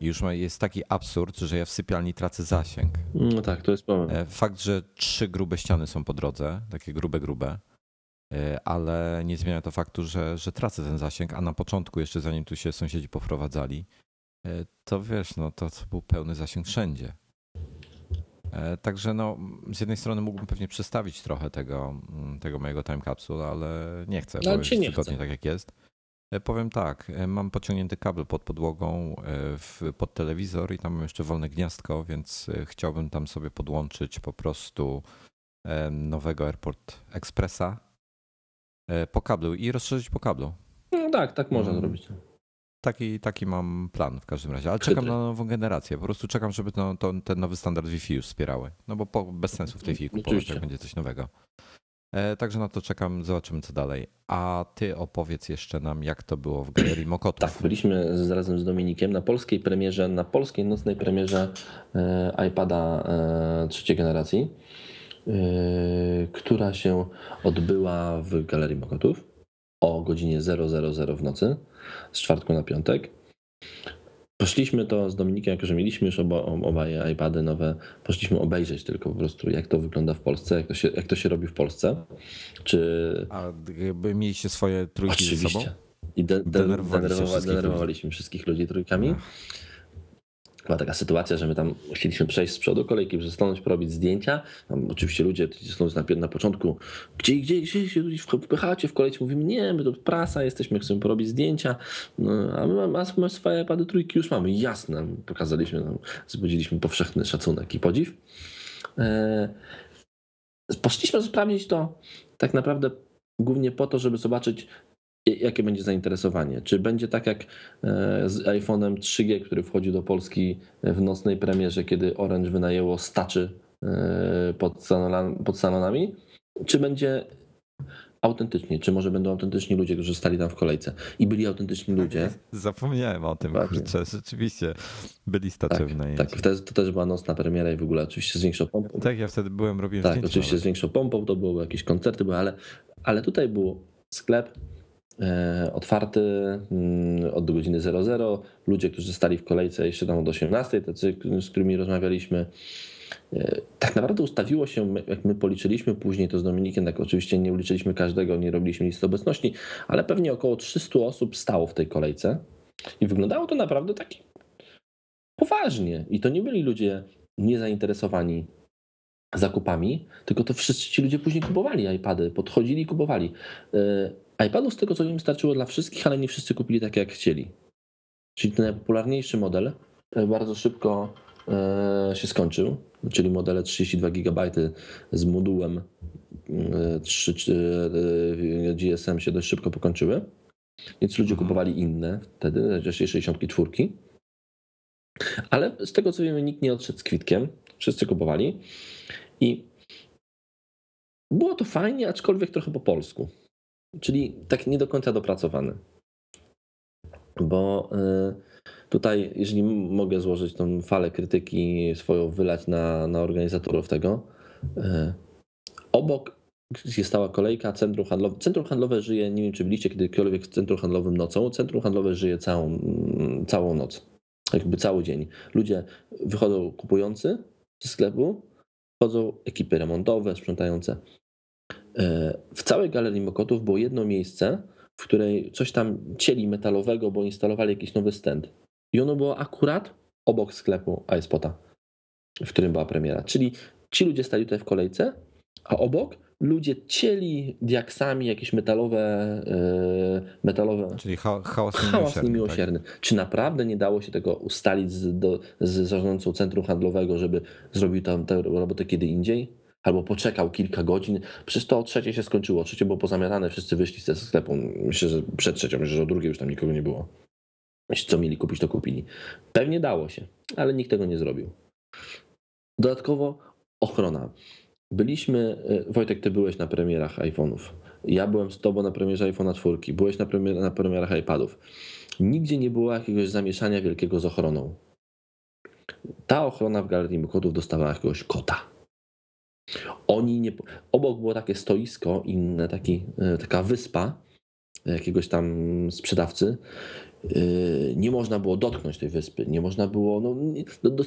I już jest taki absurd, że ja w sypialni tracę zasięg. No tak, to jest problem. E, Fakt, że trzy grube ściany są po drodze, takie grube, grube, e, ale nie zmienia to faktu, że, że tracę ten zasięg, a na początku, jeszcze zanim tu się sąsiedzi poprowadzali, e, to wiesz, no to, to był pełny zasięg wszędzie. E, Także no, z jednej strony mógłbym pewnie przestawić trochę tego, mm, tego mojego time capsule, ale nie chcę, No, bo jest nie wygodnie chce. tak jak jest. E, Powiem tak, e, mam pociągnięty kabel pod podłogą, w, pod telewizor i tam mam jeszcze wolne gniazdko, więc chciałbym tam sobie podłączyć po prostu nowego Airport Expressa po kablu i rozszerzyć po kablu. No tak, tak można Mm. zrobić. Taki, taki mam plan w każdym razie, ale czekam na nową generację. Po prostu czekam, żeby to, to, ten nowy standard Wi-Fi już wspierały. No bo po, bez sensu w tej chwili kupować, Oczywiście. jak będzie coś nowego. E, także na to czekam, zobaczymy co dalej. A ty opowiedz jeszcze nam, jak to było w Galerii Mokotów. Tak, byliśmy z, razem z Dominikiem na polskiej premierze, na polskiej nocnej premierze e, iPada e, trzeciej generacji, e, która się odbyła w Galerii Mokotów o godzinie 000 w nocy, z czwartku na piątek. Poszliśmy to z Dominikiem, jako że mieliśmy już oba, obaj iPady nowe, poszliśmy obejrzeć tylko po prostu, jak to wygląda w Polsce, jak to się, jak to się robi w Polsce. Czy A jakby mieliście swoje trójki ze sobą? Oczywiście. I de, denerwowaliśmy wszystkich ludzi trójkami. Była taka sytuacja, że my tam chcieliśmy przejść z przodu kolejki, przestanąć porobić zdjęcia. Tam oczywiście ludzie są na, początku, gdzie, gdzie, gdzie się wpychacie w kolejce? Mówimy, nie, my to prasa jesteśmy, chcemy porobić zdjęcia. No, a my mamy, a swoje pady trójki, już mamy. Jasne, pokazaliśmy, nam, wzbudziliśmy powszechny szacunek i podziw. E, poszliśmy sprawdzić to tak naprawdę głównie po to, żeby zobaczyć, jakie będzie zainteresowanie. Czy będzie tak jak e, z iPhone'em 3G, który wchodzi do Polski w nocnej premierze, kiedy Orange wynajęło staczy e, pod, salonami, pod salonami, czy będzie autentycznie, czy może będą autentyczni ludzie, którzy stali tam w kolejce i byli autentyczni ludzie. Zapomniałem o tym, Dokładnie. kurczę, rzeczywiście byli staczy Tak, tak, wtedy to też była nocna premiera i w ogóle oczywiście z większą pompą. Tak, ja wtedy byłem, robiłem Tak, oczywiście z większą pompą, to były jakieś koncerty, były, ale, ale tutaj był sklep otwarty mm, od godziny 00. Ludzie, którzy stali w kolejce jeszcze tam od 18, tacy, z którymi rozmawialiśmy. E, tak naprawdę ustawiło się, jak my policzyliśmy później to z Dominikiem, tak oczywiście nie uliczyliśmy każdego, nie robiliśmy listy obecności, ale pewnie około 300 osób stało w tej kolejce i wyglądało to naprawdę tak poważnie. I to nie byli ludzie niezainteresowani zakupami, tylko to wszyscy ci ludzie później kupowali iPady, podchodzili i kupowali. IPadów z tego co wiem starczyło dla wszystkich, ale nie wszyscy kupili tak jak chcieli. Czyli ten najpopularniejszy model bardzo szybko e, się skończył, czyli modele 32 GB z modułem e, 3, czy, e, GSM się dość szybko pokończyły, więc ludzie Mhm. kupowali inne wtedy, jeszcze 64. Ale z tego co wiemy, nikt nie odszedł z kwitkiem. Wszyscy kupowali. I było to fajnie, aczkolwiek trochę po polsku. Czyli tak nie do końca dopracowane. Bo y, tutaj, jeżeli mogę złożyć tą falę krytyki swoją, wylać na, na organizatorów tego, y, obok gdzie stała kolejka, centrum handlowe. Centrum handlowe żyje, nie wiem czy byliście kiedykolwiek w centrum handlowym nocą, centrum handlowe żyje całą, całą noc, jakby cały dzień. Ludzie wychodzą kupujący ze sklepu, wchodzą ekipy remontowe, sprzątające. E, w całej galerii Mokotów było jedno miejsce, w której coś tam cieli metalowego, bo instalowali jakiś nowy stand. I ono było akurat obok sklepu iSpota, w którym była premiera. Czyli ci ludzie stali tutaj w kolejce, a obok ludzie cieli diaksami jakieś metalowe, yy, metalowe Czyli ha hałas, hałas niemiłosierny. Tak? Czy naprawdę nie dało się tego ustalić z, do, z zarządcą centrum handlowego, żeby zrobił tam tę robotę kiedy indziej? Albo poczekał kilka godzin. Przecież to o trzeciej się skończyło. Trzecie było pozamiatane, wszyscy wyszli ze sklepu. Myślę, że przed trzecią, myślę, że o drugiej już tam nikogo nie było. Jeśli co mieli kupić, to kupili. Pewnie dało się, ale nikt tego nie zrobił. Dodatkowo ochrona. Byliśmy, e, Wojtek, ty byłeś na premierach iPhone'ów. Ja byłem z tobą na premierze iPhone'a 4. Byłeś na, premier, na premierach iPadów. Nigdzie nie było jakiegoś zamieszania wielkiego z ochroną. Ta ochrona w Galerii Kodów dostawała jakiegoś kota. Oni nie. Obok było takie stoisko, inne, taki, e, taka wyspa jakiegoś tam sprzedawcy. E, nie można było dotknąć tej wyspy. Nie można było. No,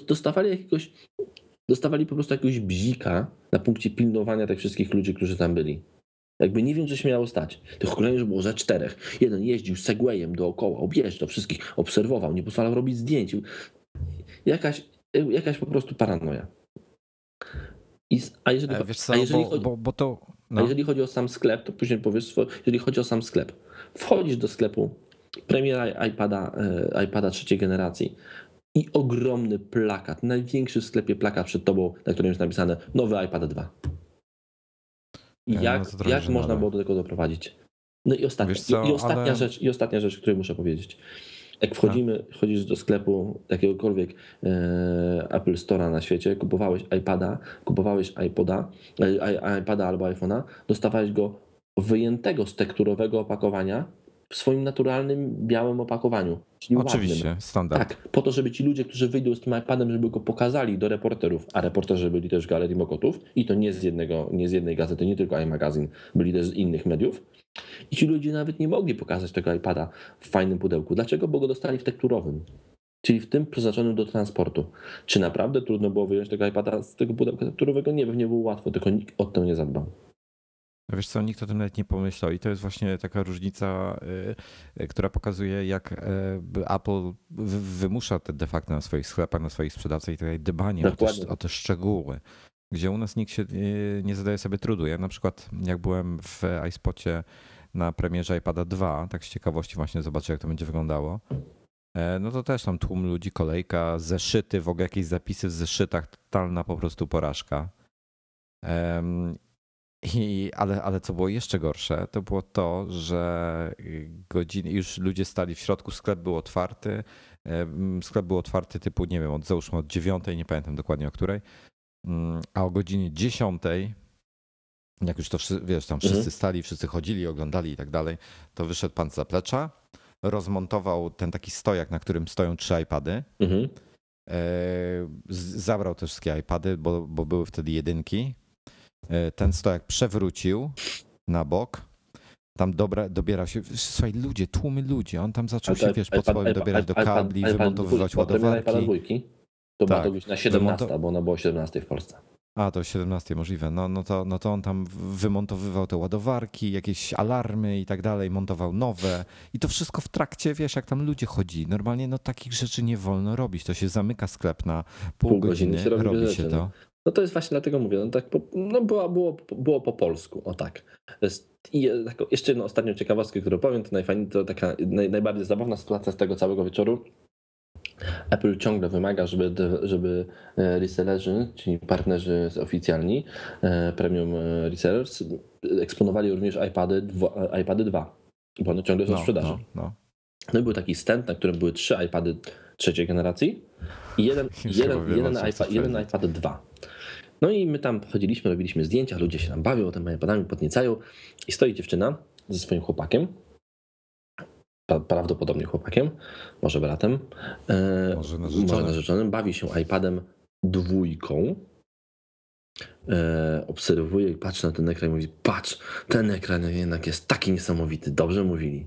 dostawali jakiegoś dostawali po prostu jakiegoś bzika na punkcie pilnowania tych wszystkich ludzi, którzy tam byli. Jakby nie wiem, co się miało stać. Tych ochroniarzy było ze czterech. Jeden jeździł segwayem dookoła, objeżdżał wszystkich, obserwował, nie pozwalał robić zdjęć. Jakaś, jakaś po prostu paranoja. I, a jeżeli, e, co, a jeżeli bo, chodzi, bo, bo to, no. a jeżeli chodzi o sam sklep, to później powiesz, jeżeli chodzi o sam sklep. Wchodzisz do sklepu, premiera iPada, e, iPada trzeciej generacji, i ogromny plakat, największy w sklepie plakat przed tobą, na którym jest napisane nowy iPad 2. I jak, no jak można było do tego doprowadzić? No i ostatnia, i, i, ostatnia ale... rzecz, i ostatnia rzecz, której muszę powiedzieć. Jak wchodzimy, chodzisz do sklepu jakiegokolwiek e, Apple Store'a na świecie, kupowałeś iPada, kupowałeś iPoda, e, iPada albo iPhone'a, dostawałeś go wyjętego z tekturowego opakowania w swoim naturalnym białym opakowaniu. Czyli Oczywiście, ładnym. standard. Tak, po to, żeby ci ludzie, którzy wyjdą z tym iPadem, żeby go pokazali do reporterów, a reporterzy byli też w Galerii Mokotów i to nie z, jednego, nie z jednej gazety, nie tylko iMagazine, byli też z innych mediów. I ci ludzie nawet nie mogli pokazać tego iPada w fajnym pudełku. Dlaczego? Bo go dostali w tekturowym. Czyli w tym przeznaczonym do transportu. Czy naprawdę trudno było wyjąć tego iPada z tego pudełka tekturowego? Nie, pewnie było łatwo, tylko nikt o to nie zadbał. No wiesz co, nikt o tym nawet nie pomyślał i to jest właśnie taka różnica, y, y, która pokazuje jak y, Apple wymusza te de facto na swoich sklepach, na swoich sprzedawcach i tutaj dbanie o te, o te, szczegóły, gdzie u nas nikt się nie zadaje sobie trudu. Ja na przykład jak byłem w iSpocie na premierze iPada 2, tak z ciekawości właśnie zobaczę jak to będzie wyglądało, e, no to też tam tłum ludzi, kolejka, zeszyty, w ogóle jakieś zapisy w zeszytach, totalna po prostu porażka. I, ale, ale co było jeszcze gorsze, to było to, że godziny, już ludzie stali w środku, sklep był otwarty. Sklep był otwarty typu, nie wiem, od załóżmy od dziewiątej, nie pamiętam dokładnie o której, mm, a o godzinie dziesiątej, jak już to wiesz, tam wszyscy mhm. stali, wszyscy chodzili, oglądali i tak dalej, to wyszedł pan z zaplecza, rozmontował ten taki stojak, na którym stoją trzy iPady. Mhm. E, zabrał te wszystkie iPady, bo, bo były wtedy jedynki ten stojak przewrócił na bok. Tam dobra, dobierał się, słuchaj, ludzie, tłumy ludzi, on tam zaczął się, wiesz, pod spodem dobierać do kabli, wymontowywać ładowarki. To była to na 17, bo ona była 17 w Polsce. A, to 17 możliwe. No, no, to, no to on tam wymontowywał te ładowarki, jakieś alarmy i tak dalej, montował nowe. I to wszystko w trakcie, wiesz, jak tam ludzie chodzi. Normalnie no takich rzeczy nie wolno robić. To się zamyka sklep na pół, pół godziny, godziny robi, robi się to. No. To jest właśnie dlatego mówię, no tak, po, no było, było, było po polsku, o tak. I jeszcze jedną ostatnią ciekawostkę, którą powiem, to, najfajniej, to taka naj, najbardziej zabawna sytuacja z tego całego wieczoru. Apple ciągle wymaga, żeby, żeby e, resellerzy, czyli partnerzy oficjalni, e, premium e, resellers, eksponowali również iPady, iPady 2, bo one ciągle są no, w sprzedaży. No, no. no i był taki stand, na którym były trzy iPady trzeciej generacji i jeden, jeden, jeden, iPad, jeden iPad 2. No i my tam chodziliśmy, robiliśmy zdjęcia, ludzie się tam bawią, tym iPadami podniecają i stoi dziewczyna ze swoim chłopakiem, prawdopodobnie chłopakiem, może bratem, e, może narzeczonym, może narzeczonym bawi się iPadem dwójką, e, obserwuje i patrzy na ten ekran i mówi, patrz, ten ekran jednak jest taki niesamowity, dobrze mówili.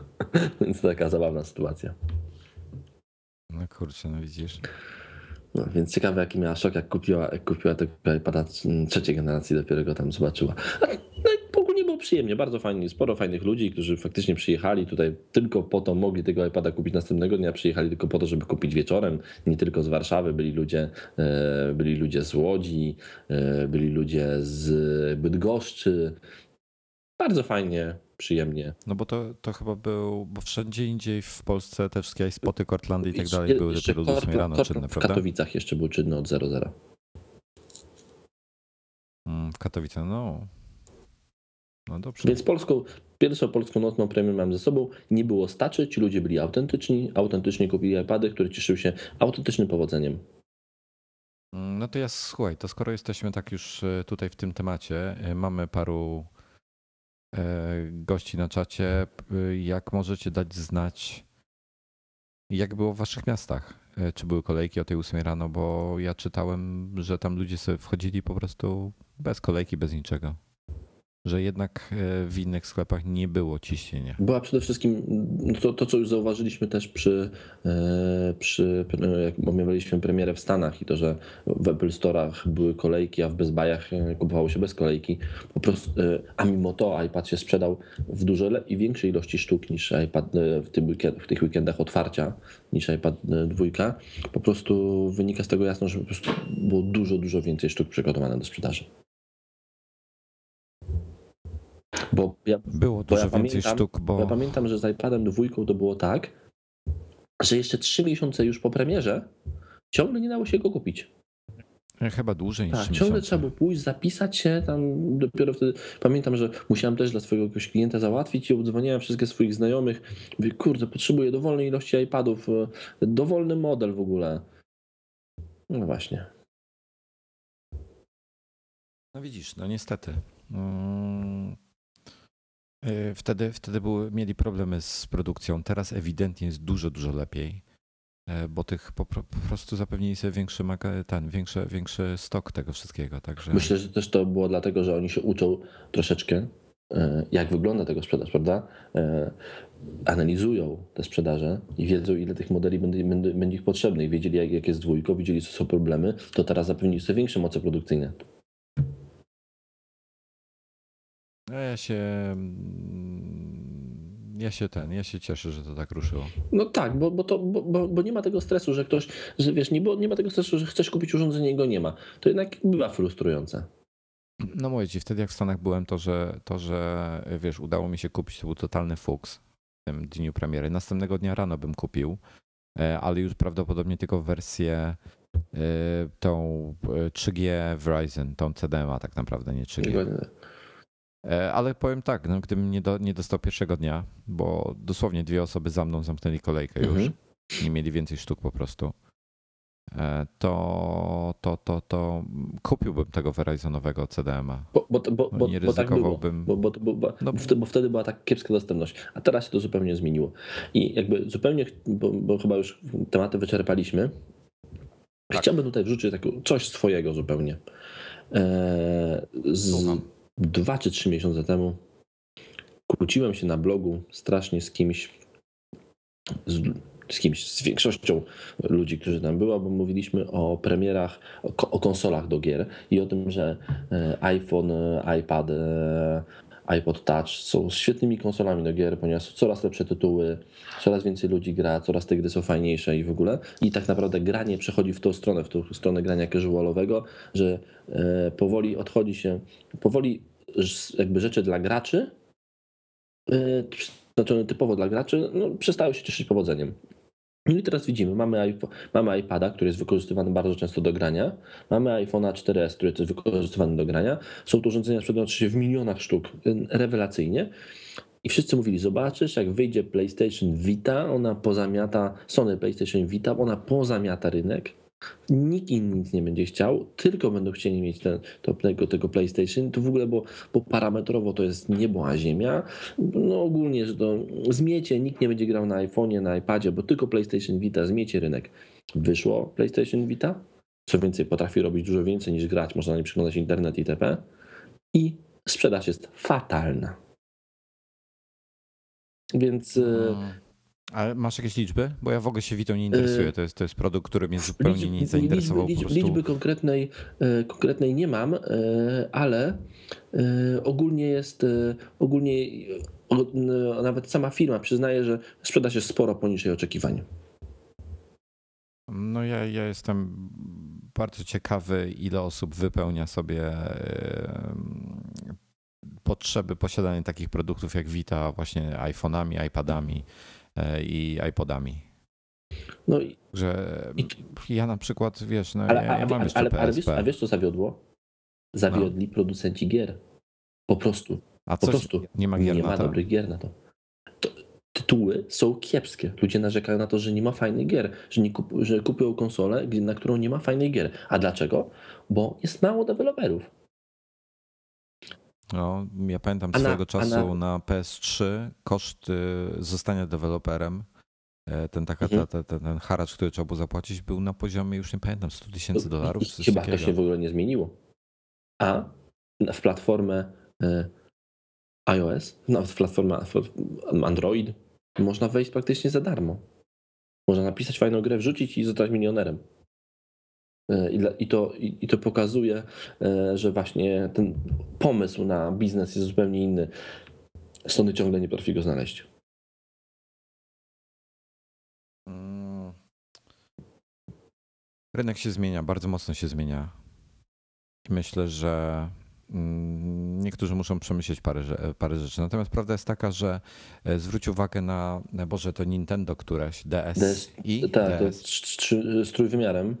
Więc taka zabawna sytuacja. No kurczę, no widzisz. No, więc ciekawe, jaki miała szok, jak kupiła, jak kupiła tego iPada trzeciej generacji, dopiero go tam zobaczyła. było przyjemnie, bardzo fajnie, sporo fajnych ludzi, którzy faktycznie przyjechali tutaj tylko po to, mogli tego iPada kupić następnego dnia, przyjechali tylko po to, żeby kupić wieczorem, nie tylko z Warszawy, byli ludzie, e, byli ludzie z Łodzi, e, byli ludzie z Bydgoszczy, bardzo fajnie, przyjemnie. No bo to, to chyba był, bo wszędzie indziej w Polsce te wszystkie spoty Cortlandy i tak dalej były dopiero do 8 rano czynne, prawda? W Katowicach jeszcze był czynny od 00. Mm, w Katowicach, no. No dobrze. Więc polską, pierwszą polską nocną premię mam ze sobą. Nie było staczy, ci ludzie byli autentyczni, autentycznie kupili iPady, które cieszyły się autentycznym powodzeniem. Mm, No to ja słuchaj, to skoro jesteśmy tak już e, tutaj w tym temacie, e, mamy paru gości na czacie, e, jak możecie dać znać, jak było w waszych miastach? E, Czy były kolejki o tej 8 rano? Bo ja czytałem, że tam ludzie sobie wchodzili po prostu bez kolejki, bez niczego. Że jednak e, w innych sklepach nie było ciśnienia. Była przede wszystkim no to, to co już zauważyliśmy też przy, e, przy jak omawialiśmy premierę w Stanach i to, że w Apple Store'ach były kolejki, a w Best Buy'ach e, kupowało się bez kolejki. Po prostu, a mimo to iPad się sprzedał w dużo i większej ilości sztuk niż iPad w, weekend, w tych weekendach otwarcia niż iPad e, dwójka. Po prostu wynika z tego jasno, że po prostu było dużo, dużo więcej sztuk przygotowane do sprzedaży. Bo ja, Było dużo ja więcej pamiętam- sztuk, bo ja pamiętam, że z iPadem dwójką to było tak, że jeszcze trzy miesiące już po premierze ciągle nie dało się go kupić. chyba dłużej niż Tak, ciągle miesiące. trzeba było pójść, zapisać się tam dopiero wtedy. Pamiętam, że musiałem też dla swojego jakiegoś klienta załatwić i obdzwoniłem wszystkich swoich znajomych. Mówię, kurde, potrzebuję dowolnej ilości iPadów, e, dowolny model w ogóle. No właśnie. No widzisz, no niestety. Mm. Y, Wtedy, wtedy były, mieli problemy z produkcją. Teraz ewidentnie jest dużo, dużo lepiej, e, bo tych po, po prostu zapewnili sobie większy, ten, większy, większy stok tego wszystkiego. Także Myślę, że też to było dlatego, że oni się uczą troszeczkę, e, jak wygląda tego sprzedaż, prawda? Analizują te sprzedaże i wiedzą, ile tych modeli będzie, będzie, będzie ich potrzebnych. Wiedzieli, jak, jak jest dwójką, widzieli, co są problemy, to teraz zapewnili sobie większe moce produkcyjne. No ja się. mm, Ja się ten, ja się cieszę, że to tak ruszyło. No tak, bo, bo, to, bo, bo, bo nie ma tego stresu, że ktoś, że wiesz, nie, bo nie ma tego stresu, że chcesz kupić urządzenie i go nie ma. To jednak bywa frustrujące. No mówię ci, wtedy jak w Stanach byłem, to że, to, że wiesz, udało mi się kupić, to był totalny fuks w tym dniu premiery. Następnego dnia rano bym kupił, e, ale już prawdopodobnie tylko wersję e, tą e, 3G Verizon, tą CDMA tak naprawdę, nie 3G. E, Ale powiem tak, no, gdybym nie, do, nie dostał pierwszego dnia, bo dosłownie dwie osoby za mną zamknęli kolejkę już, Mhm. nie mieli więcej sztuk po prostu, e, to, to, to, to kupiłbym tego Verizonowego CDMA. Bo, bo, bo, bo, Nie bo tak było. ryzykowałbym. Bo, bo, No. bo, wtedy, była tak kiepska dostępność, a teraz się to zupełnie zmieniło. I jakby zupełnie, bo, bo chyba już tematy wyczerpaliśmy, Tak. chciałbym tutaj wrzucić taką, coś swojego zupełnie. Eee, z Słucham. Dwa czy trzy miesiące temu kłóciłem się na blogu strasznie z kimś, z, z kimś, z większością ludzi, którzy tam była, bo mówiliśmy o premierach, o, ko- o konsolach do gier i o tym, że e, iPhone, e, iPad, e, iPod Touch są świetnymi konsolami do gier, ponieważ są coraz lepsze tytuły, coraz więcej ludzi gra, coraz te gry są fajniejsze i w ogóle. I tak naprawdę granie przechodzi w tą stronę, w tą stronę grania casualowego, że e, powoli odchodzi się, powoli jakby rzeczy dla graczy, znaczone typowo dla graczy, no, przestały się cieszyć powodzeniem. No i teraz widzimy, mamy, mamy iPada, który jest wykorzystywany bardzo często do grania, mamy iPhone'a 4S, który jest wykorzystywany do grania. Są to urządzenia sprzedające się w milionach sztuk, y, rewelacyjnie. I wszyscy mówili, zobaczysz, jak wyjdzie PlayStation Vita, ona pozamiata, Sony PlayStation Vita, ona pozamiata rynek. Nikt inny nic nie będzie chciał, tylko będą chcieli mieć ten, tego, tego PlayStation. To w ogóle, bo, bo parametrowo to jest niebo a ziemia. No ogólnie, że to zmiecie, nikt nie będzie grał na iPhone'ie, na iPadzie, bo tylko PlayStation Vita zmiecie rynek. Wyszło PlayStation Vita, co więcej, potrafi robić dużo więcej niż grać, można na niej przeglądać internet itp. I sprzedaż jest fatalna. Więc e, Mm. Ale masz jakieś liczby? Bo ja w ogóle się Witą nie interesuję. To jest, to jest produkt, który mnie zupełnie nie zainteresował. Liczby, prostu... liczby konkretnej, konkretnej nie mam, ale ogólnie jest, ogólnie nawet sama firma przyznaje, że sprzedaż jest sporo poniżej oczekiwań. No ja, ja jestem bardzo ciekawy, ile osób wypełnia sobie potrzeby posiadania takich produktów jak Vita właśnie iPhone'ami, iPadami e, i iPodami. No i, że i, ja na przykład, wiesz, no ale, ja, ja mam jeszcze ale, PSP. Ale wiesz, a wiesz co zawiodło? Zawiodli no. producenci gier. Po prostu. A po prostu. Nie ma gier nie na ma to? dobrych gier na to. to. Tytuły są kiepskie. Ludzie narzekają na to, że nie ma fajnych gier, że, nie kup, że kupują konsolę, na którą nie ma fajnych gier. A dlaczego? Bo jest mało deweloperów. No, ja pamiętam na, swojego czasu na... na... PS3 koszt zostania deweloperem, e, ten, taka, mhm. ta, ta, ten haracz, który trzeba było zapłacić, był na poziomie, już nie pamiętam, 100 tysięcy dolarów. Chyba to się w ogóle nie zmieniło. A w platformę e, iOS, nawet w platformę Android, można wejść praktycznie za darmo. Można napisać fajną grę, wrzucić i zostać milionerem. E, I to, I to pokazuje, e, że właśnie ten pomysł na biznes jest zupełnie inny. Sony ciągle nie potrafi go znaleźć. Mm. Rynek się zmienia, bardzo mocno się zmienia. Myślę, że mm, niektórzy muszą przemyśleć parę, parę rzeczy. Natomiast prawda jest taka, że e, zwróć uwagę na, Boże, to Nintendo któreś, DS, DS i Tak, DS. to z trójwymiarem.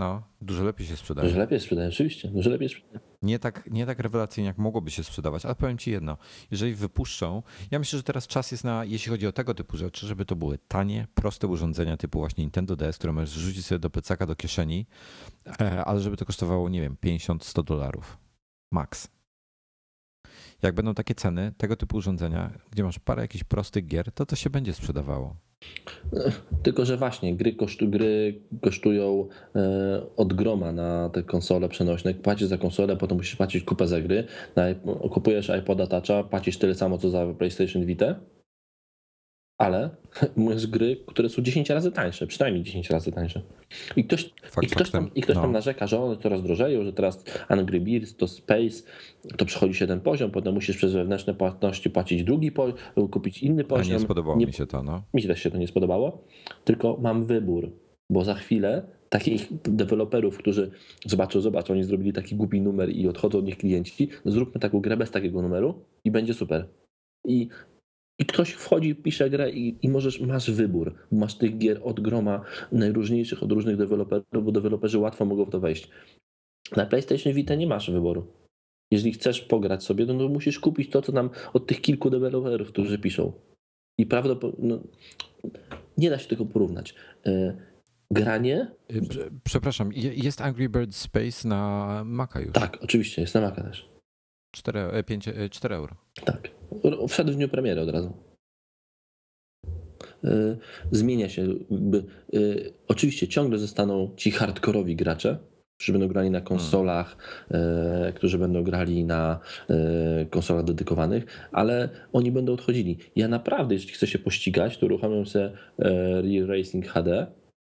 No, dużo lepiej się sprzedaje. Dużo lepiej sprzedaje, oczywiście. Dużo lepiej sprzedaje. Nie tak, nie tak rewelacyjnie, jak mogłoby się sprzedawać, ale powiem Ci jedno. Jeżeli wypuszczą, ja myślę, że teraz czas jest na, jeśli chodzi o tego typu rzeczy, żeby to były tanie, proste urządzenia typu właśnie Nintendo DS, które możesz rzucić sobie do plecaka, do kieszeni, ale żeby to kosztowało, nie wiem, 50-100 dolarów. Max. Jak będą takie ceny tego typu urządzenia, gdzie masz parę jakichś prostych gier, to to się będzie sprzedawało. Tylko, że właśnie gry, kosztu, gry kosztują e, od groma na te konsole przenośne. Płacisz za konsolę, potem musisz płacić kupę za gry. Kupujesz iPoda Toucha, płacisz tyle samo co za PlayStation Vita ale masz gry, które są 10 razy tańsze, przynajmniej 10 razy tańsze. I ktoś, Fakt, i ktoś, tam, i ktoś no. tam narzeka, że one coraz drożeją, że teraz Angry Birds to Space, to przechodzi się ten poziom, potem musisz przez wewnętrzne płatności płacić drugi poziom, kupić inny poziom. A nie spodobało nie, mi się to, no. Mi się też się to nie spodobało, tylko mam wybór, bo za chwilę takich deweloperów, którzy zobaczą, zobaczą, oni zrobili taki głupi numer i odchodzą od nich klienci, zróbmy taką grę bez takiego numeru i będzie super. I i ktoś wchodzi, pisze grę i, i możesz, masz wybór. Masz tych gier od groma najróżniejszych, od różnych deweloperów, bo deweloperzy łatwo mogą w to wejść. Na PlayStation Vita nie masz wyboru. Jeżeli chcesz pograć sobie, no to musisz kupić to, co nam od tych kilku deweloperów, którzy piszą. I prawdopodobnie no, nie da się tego porównać. E, granie. Y, przepraszam, jest Angry Birds Space na Maca już. Tak, oczywiście, jest na Maca też. 4, 5, 4 euro. Tak. Wszedł w dniu premiery od razu. E, zmienia się. E, oczywiście ciągle zostaną ci hardkorowi gracze, którzy będą grali na konsolach, hmm. którzy będą grali na konsolach dedykowanych, ale oni będą odchodzili. Ja naprawdę, jeśli chcę się pościgać, to uruchamiam sobie Real Racing HD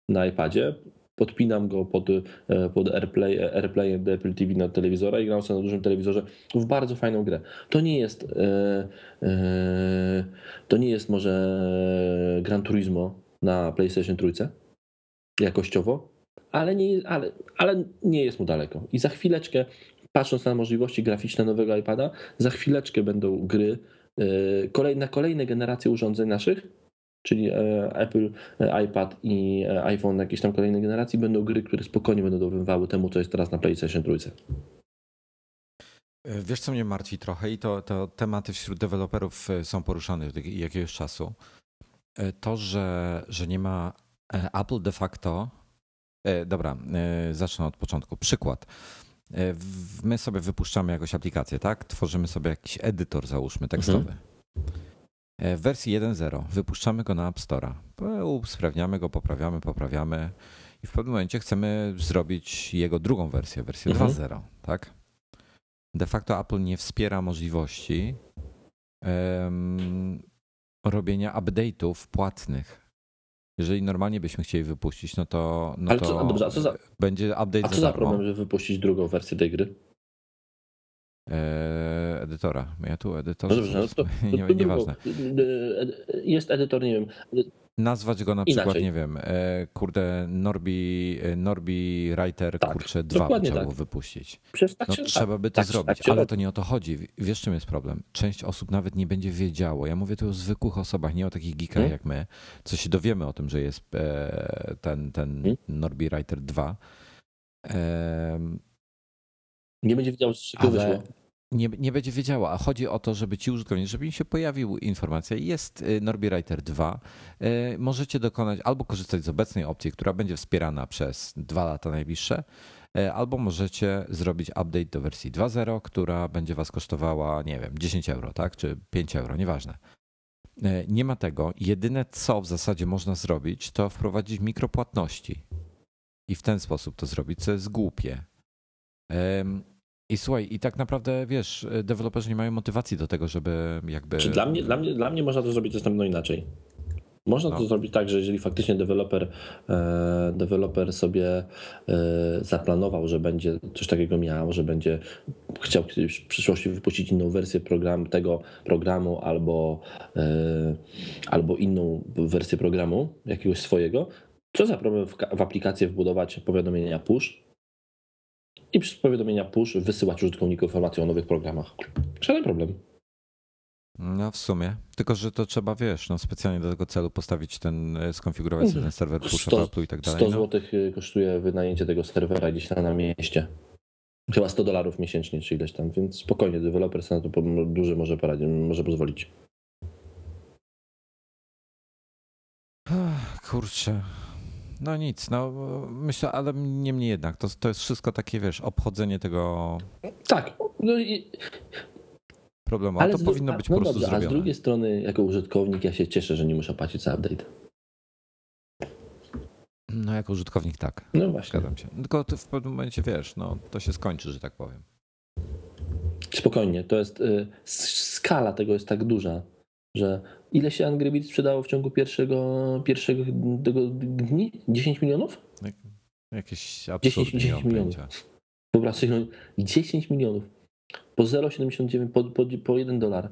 na iPadzie, podpinam go pod, e, pod AirPlay, AirPlay Apple TV na telewizora i gram sobie na dużym telewizorze w bardzo fajną grę. To nie jest e, e, to nie jest może Gran Turismo na PlayStation Trójce jakościowo, ale nie, ale, ale nie jest mu daleko. I za chwileczkę, patrząc na możliwości graficzne nowego iPada, za chwileczkę będą gry na kolejne generacje urządzeń naszych, czyli e, Apple, e, iPad i e, iPhone jakiejś tam kolejnej generacji, będą gry, które spokojnie będą dorównywały temu, co jest teraz na PlayStation Trójce. Wiesz, co mnie martwi trochę i to, to tematy wśród deweloperów są poruszane od jakiegoś czasu. To, że, że nie ma Apple de facto. Dobra, zacznę od początku. Przykład. My sobie wypuszczamy jakąś aplikację, tak? Tworzymy sobie jakiś edytor, załóżmy, tekstowy. Mhm. E, w wersji 1.0 wypuszczamy go na App Store'a. Usprawniamy go, poprawiamy, poprawiamy i w pewnym momencie chcemy zrobić jego drugą wersję, wersję mhm. 2.0, tak? De facto Apple nie wspiera możliwości um, robienia update'ów płatnych. Jeżeli normalnie byśmy chcieli wypuścić, no to, no Ale to co- dobrze, a co za- będzie update A co za za problem, żeby wypuścić drugą wersję tej gry? E, edytora. Ja tu edytor. No dobrze, no to, to, nie, to nieważne. drugą- e, Jest edytor, nie wiem, Nazwać go na Inaczej. przykład, nie wiem, e, kurde, Norbi, e, Norbi Writer, Tak, kurczę, dwa by trzeba tak. wypuścić. przecież tak No się trzeba by to tak, zrobić, tak ale to nie o to chodzi. Wiesz, czym jest problem? Część osób nawet nie będzie wiedziało. Ja mówię tu o zwykłych osobach, nie o takich geekach Hmm? jak my, co się dowiemy o tym, że jest e, ten, ten Hmm? Norbi Writer 2. Nie będzie wiedział, z czego ale wyszło. nie, nie będzie wiedziała, a chodzi o to, żeby ci użytkownicy, żeby im się pojawił informacja, jest y, Norbi Writer 2, y, możecie dokonać albo korzystać z obecnej opcji, która będzie wspierana przez dwa lata najbliższe, y, albo możecie zrobić update do wersji 2.0, która będzie was kosztowała, nie wiem, 10 euro, tak, czy 5 euro, nieważne. Nie ma tego. Jedyne, co w zasadzie można zrobić, to wprowadzić mikropłatności i w ten sposób to zrobić, co jest głupie. I słuchaj, i tak naprawdę wiesz, deweloperzy nie mają motywacji do tego, żeby jakby. Czy dla mnie, dla, mnie, dla mnie można to zrobić następno inaczej. Można No. to zrobić tak, że jeżeli faktycznie deweloper, e, deweloper sobie e, zaplanował, że będzie coś takiego miał, że będzie chciał kiedyś w przyszłości wypuścić inną wersję program, tego programu albo, e, albo inną wersję programu, jakiegoś swojego, co za problem w, w aplikację wbudować powiadomienia push i przez powiadomienia push wysyłać użytkownikom informacje o nowych programach. Żaden problem. No w sumie. Tylko, że to trzeba, wiesz, no specjalnie do tego celu postawić ten, e, skonfigurować sobie ten serwer push Apple i tak 100 dalej. No. zł kosztuje wynajęcie tego serwera gdzieś tam na mieście. Chyba 100 dolarów miesięcznie, czy ileś tam, więc spokojnie, deweloper sobie na to duży może poradzić, może pozwolić. Kurczę. No nic, no myślę, ale niemniej jednak, to, to jest wszystko takie, wiesz, obchodzenie tego Tak, no i, problemu, a to powinno być no po prostu dobrze, A z zrobione. drugiej strony, jako użytkownik, ja się cieszę, że nie muszę płacić za update. No jako użytkownik tak, No właśnie. zgadzam się. Tylko ty w pewnym momencie, wiesz, no to się skończy, że tak powiem. Spokojnie, to jest, y, skala tego jest tak duża, że ile się Angry Birds sprzedało w ciągu pierwszego, pierwszego tego dni? 10 milionów? Jakieś absurdy, 10 nie mam milionów. pojęcia. Wyobraź sobie, no, 10 milionów. Po 0,79, po, po, po 1 dolar.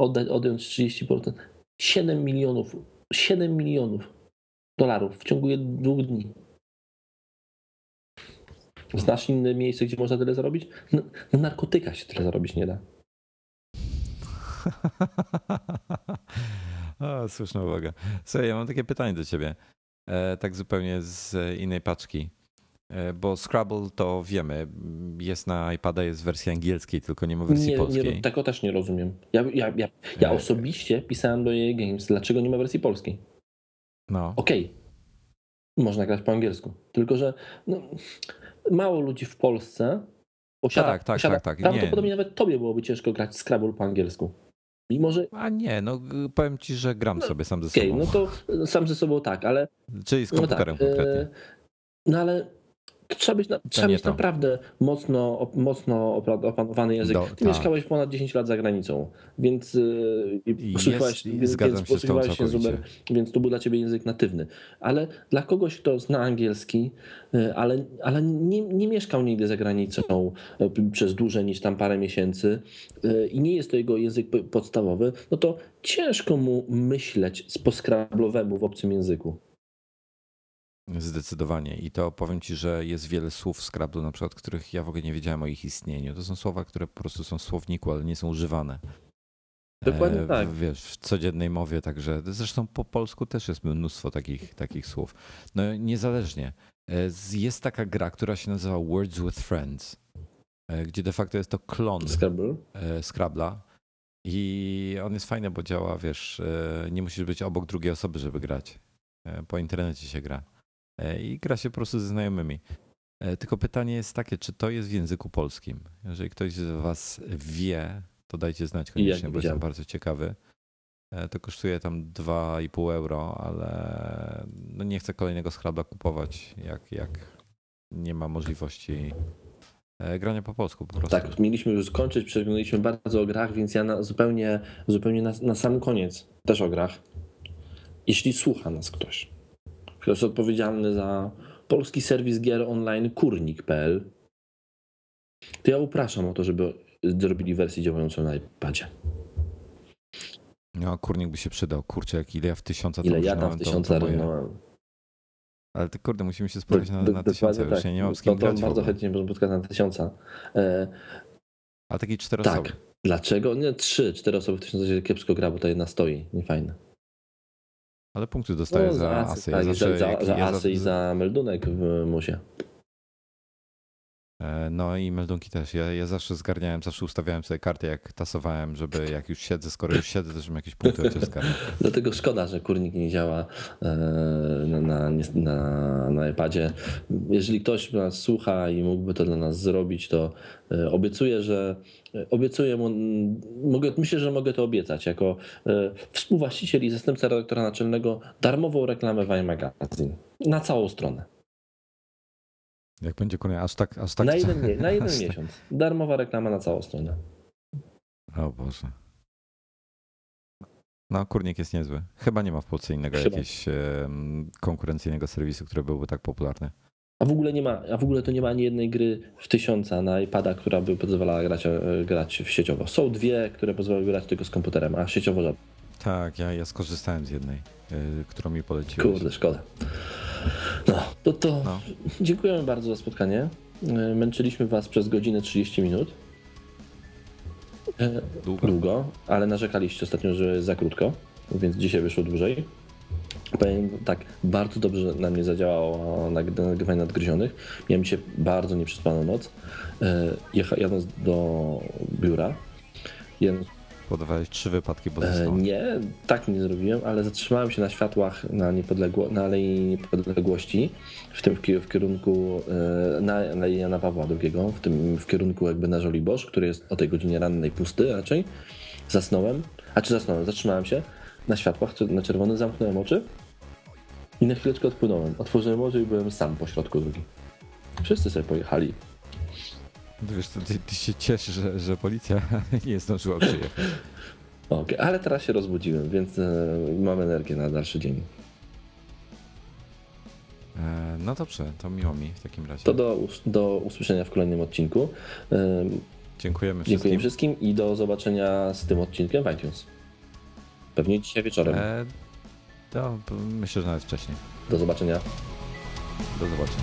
Oddać, odjąć 30%. 7 milionów. 7 milionów dolarów w ciągu dwóch dni. Znasz inne miejsce, gdzie można tyle zarobić? Na, na narkotykach się tyle zarobić nie da. o, słuszna uwaga. Słuchaj, ja mam takie pytanie do ciebie. E, tak zupełnie z innej paczki. E, bo Scrabble to wiemy, jest na iPada, jest w wersji angielskiej, tylko nie ma wersji Nie, polskiej. nie, tego też nie rozumiem. Ja, ja, ja, ja E, osobiście pisałem do EA Games, dlaczego nie ma wersji polskiej. No, Okej, można grać po angielsku. Tylko, że no, mało ludzi w Polsce posiada. Tak, tak, posiada tak, tak, nie. Prawdopodobnie nawet tobie byłoby ciężko grać Scrabble po angielsku. Mimo, że. a nie, no powiem ci, że gram sobie sam ze Okej, sobą. no to sam ze sobą tak, ale. Czyli z No tak, komputerem konkretnie. e, no ale to trzeba być, na, trzeba to. naprawdę mocno, mocno opanowany język. Do- Ty tak. mieszkałeś ponad 10 lat za granicą, więc posługiwałeś, i więc, się z tobą posługiwałeś się z Uber, całkowicie. więc to był dla ciebie język natywny. Ale dla kogoś, kto zna angielski, yy, ale, ale nie, nie mieszkał nigdy za granicą p- przez dłużej niż tam parę miesięcy i nie jest to jego język podstawowy, no to ciężko mu myśleć z poskrablowemu w obcym języku. Zdecydowanie. I to powiem ci, że jest wiele słów w Scrabble, na przykład, których ja w ogóle nie wiedziałem o ich istnieniu. To są słowa, które po prostu są w słowniku, ale nie są używane. Dokładnie E, tak. Wiesz, w codziennej mowie, także zresztą po polsku też jest mnóstwo takich, takich słów. No niezależnie. E, z- Jest taka gra, która się nazywa Words with Friends, e, gdzie de facto jest to klon Scrabble. Scrabla. I on jest fajny, bo działa, wiesz, nie musisz być obok drugiej osoby, żeby grać. Po internecie się gra. E, I gra się po prostu ze znajomymi. E, Tylko pytanie jest takie, czy to jest w języku polskim? Jeżeli ktoś z Was wie, to dajcie znać koniecznie, bo jestem bardzo ciekawy. E, To kosztuje tam 2,5 euro, ale no nie chcę kolejnego Scrabla kupować, jak, jak nie ma możliwości granie po polsku po prostu. Tak, mieliśmy już skończyć, przeglądaliśmy bardzo o grach, więc ja na, zupełnie, zupełnie na, na sam koniec też o grach. Jeśli słucha nas ktoś, kto jest odpowiedzialny za polski serwis gier online kurnik.pl, to ja upraszam o to, żeby zrobili wersję działającą na iPadzie. No, kurnik by się przydał. Kurczę, jak ile ja w tysiąca Ile ja tam w tysiąca rynąłem. Ale ty, kurde, musimy się spotkać na, na już tak. ja nie mam z No kim grać w bardzo chętnie bym spotkał na tysiąca. E, A taki czteroosobowy. tak. Dlaczego? Nie, trzy, cztery osoby w tysiąca się kiepsko gra, bo to jedna stoi. Niefajne. Ale punkty dostaję No, za asy, tak, za, za, za asy i za meldunek w musie. E, No i meldunki też. Ja, ja zawsze zgarniałem, zawsze ustawiałem sobie karty, jak tasowałem, żeby jak już siedzę, skoro już siedzę, to żebym jakieś punkty zgarnął. Dlatego szkoda, że kurnik nie działa e, na, na, na, na iPadzie. Jeżeli ktoś nas słucha i mógłby to dla nas zrobić, to e, obiecuję, że obiecuję mu, mogę, myślę, że mogę to obiecać jako współwłaściciel i zastępca redaktora naczelnego darmową reklamę w iMagazine. Na całą stronę. Jak będzie koniec, aż tak, aż tak. na jeden, na jeden tak- miesiąc. Darmowa reklama na całą stronę. O Boże. No, kurnik jest niezły. Chyba nie ma w Polsce innego Chyba. jakiegoś konkurencyjnego serwisu, który byłby tak popularny. A w ogóle nie ma, a w ogóle to nie ma ani jednej gry w tysiąca na iPada, która by pozwalała grać, e, grać w sieciowo. Są dwie, które pozwalały grać tylko z komputerem, a sieciowo żadne. Tak, ja, ja skorzystałem z jednej, y, którą mi poleciłeś. Kurde, szkoda. No, to, to No. dziękujemy bardzo za spotkanie. E, Męczyliśmy Was przez godzinę 30 minut. E, Długo? Długo, ale narzekaliście ostatnio, że za krótko, więc dzisiaj wyszło dłużej. Powiem tak, bardzo dobrze na mnie zadziałało nag- nagrywanie nadgryzionych. Miałem dzisiaj bardzo nieprzespaną noc. E, Jadąc do biura, jadąc Podawałeś trzy wypadki, bo E. Nie, tak nie zrobiłem, ale zatrzymałem się na światłach na, niepodległo, na Alei Niepodległości, w tym w, ki- w kierunku, e, na Alei Jana Pawła II, w tym w kierunku jakby na Żoliborz, który jest o tej godzinie rannej pusty raczej. Zasnąłem, a czy zasnąłem, zatrzymałem się na światłach, na czerwonym, zamknąłem oczy i na chwileczkę odpłynąłem. Otworzyłem oczy i byłem sam po środku drogi. Wszyscy sobie pojechali. Wiesz, ty, ty się cieszysz, że, że policja nie zdążyła przyjechać. Okej, ale teraz się rozbudziłem, więc e, mam energię na dalszy dzień. E, No dobrze, to miło mi w takim razie. To do, do usłyszenia w kolejnym odcinku. Ym, Dziękujemy Dziękuję wszystkim. wszystkim i do zobaczenia z tym odcinkiem w iTunes. Pewnie dzisiaj wieczorem. E, to myślę, że nawet wcześniej. Do zobaczenia. Do zobaczenia.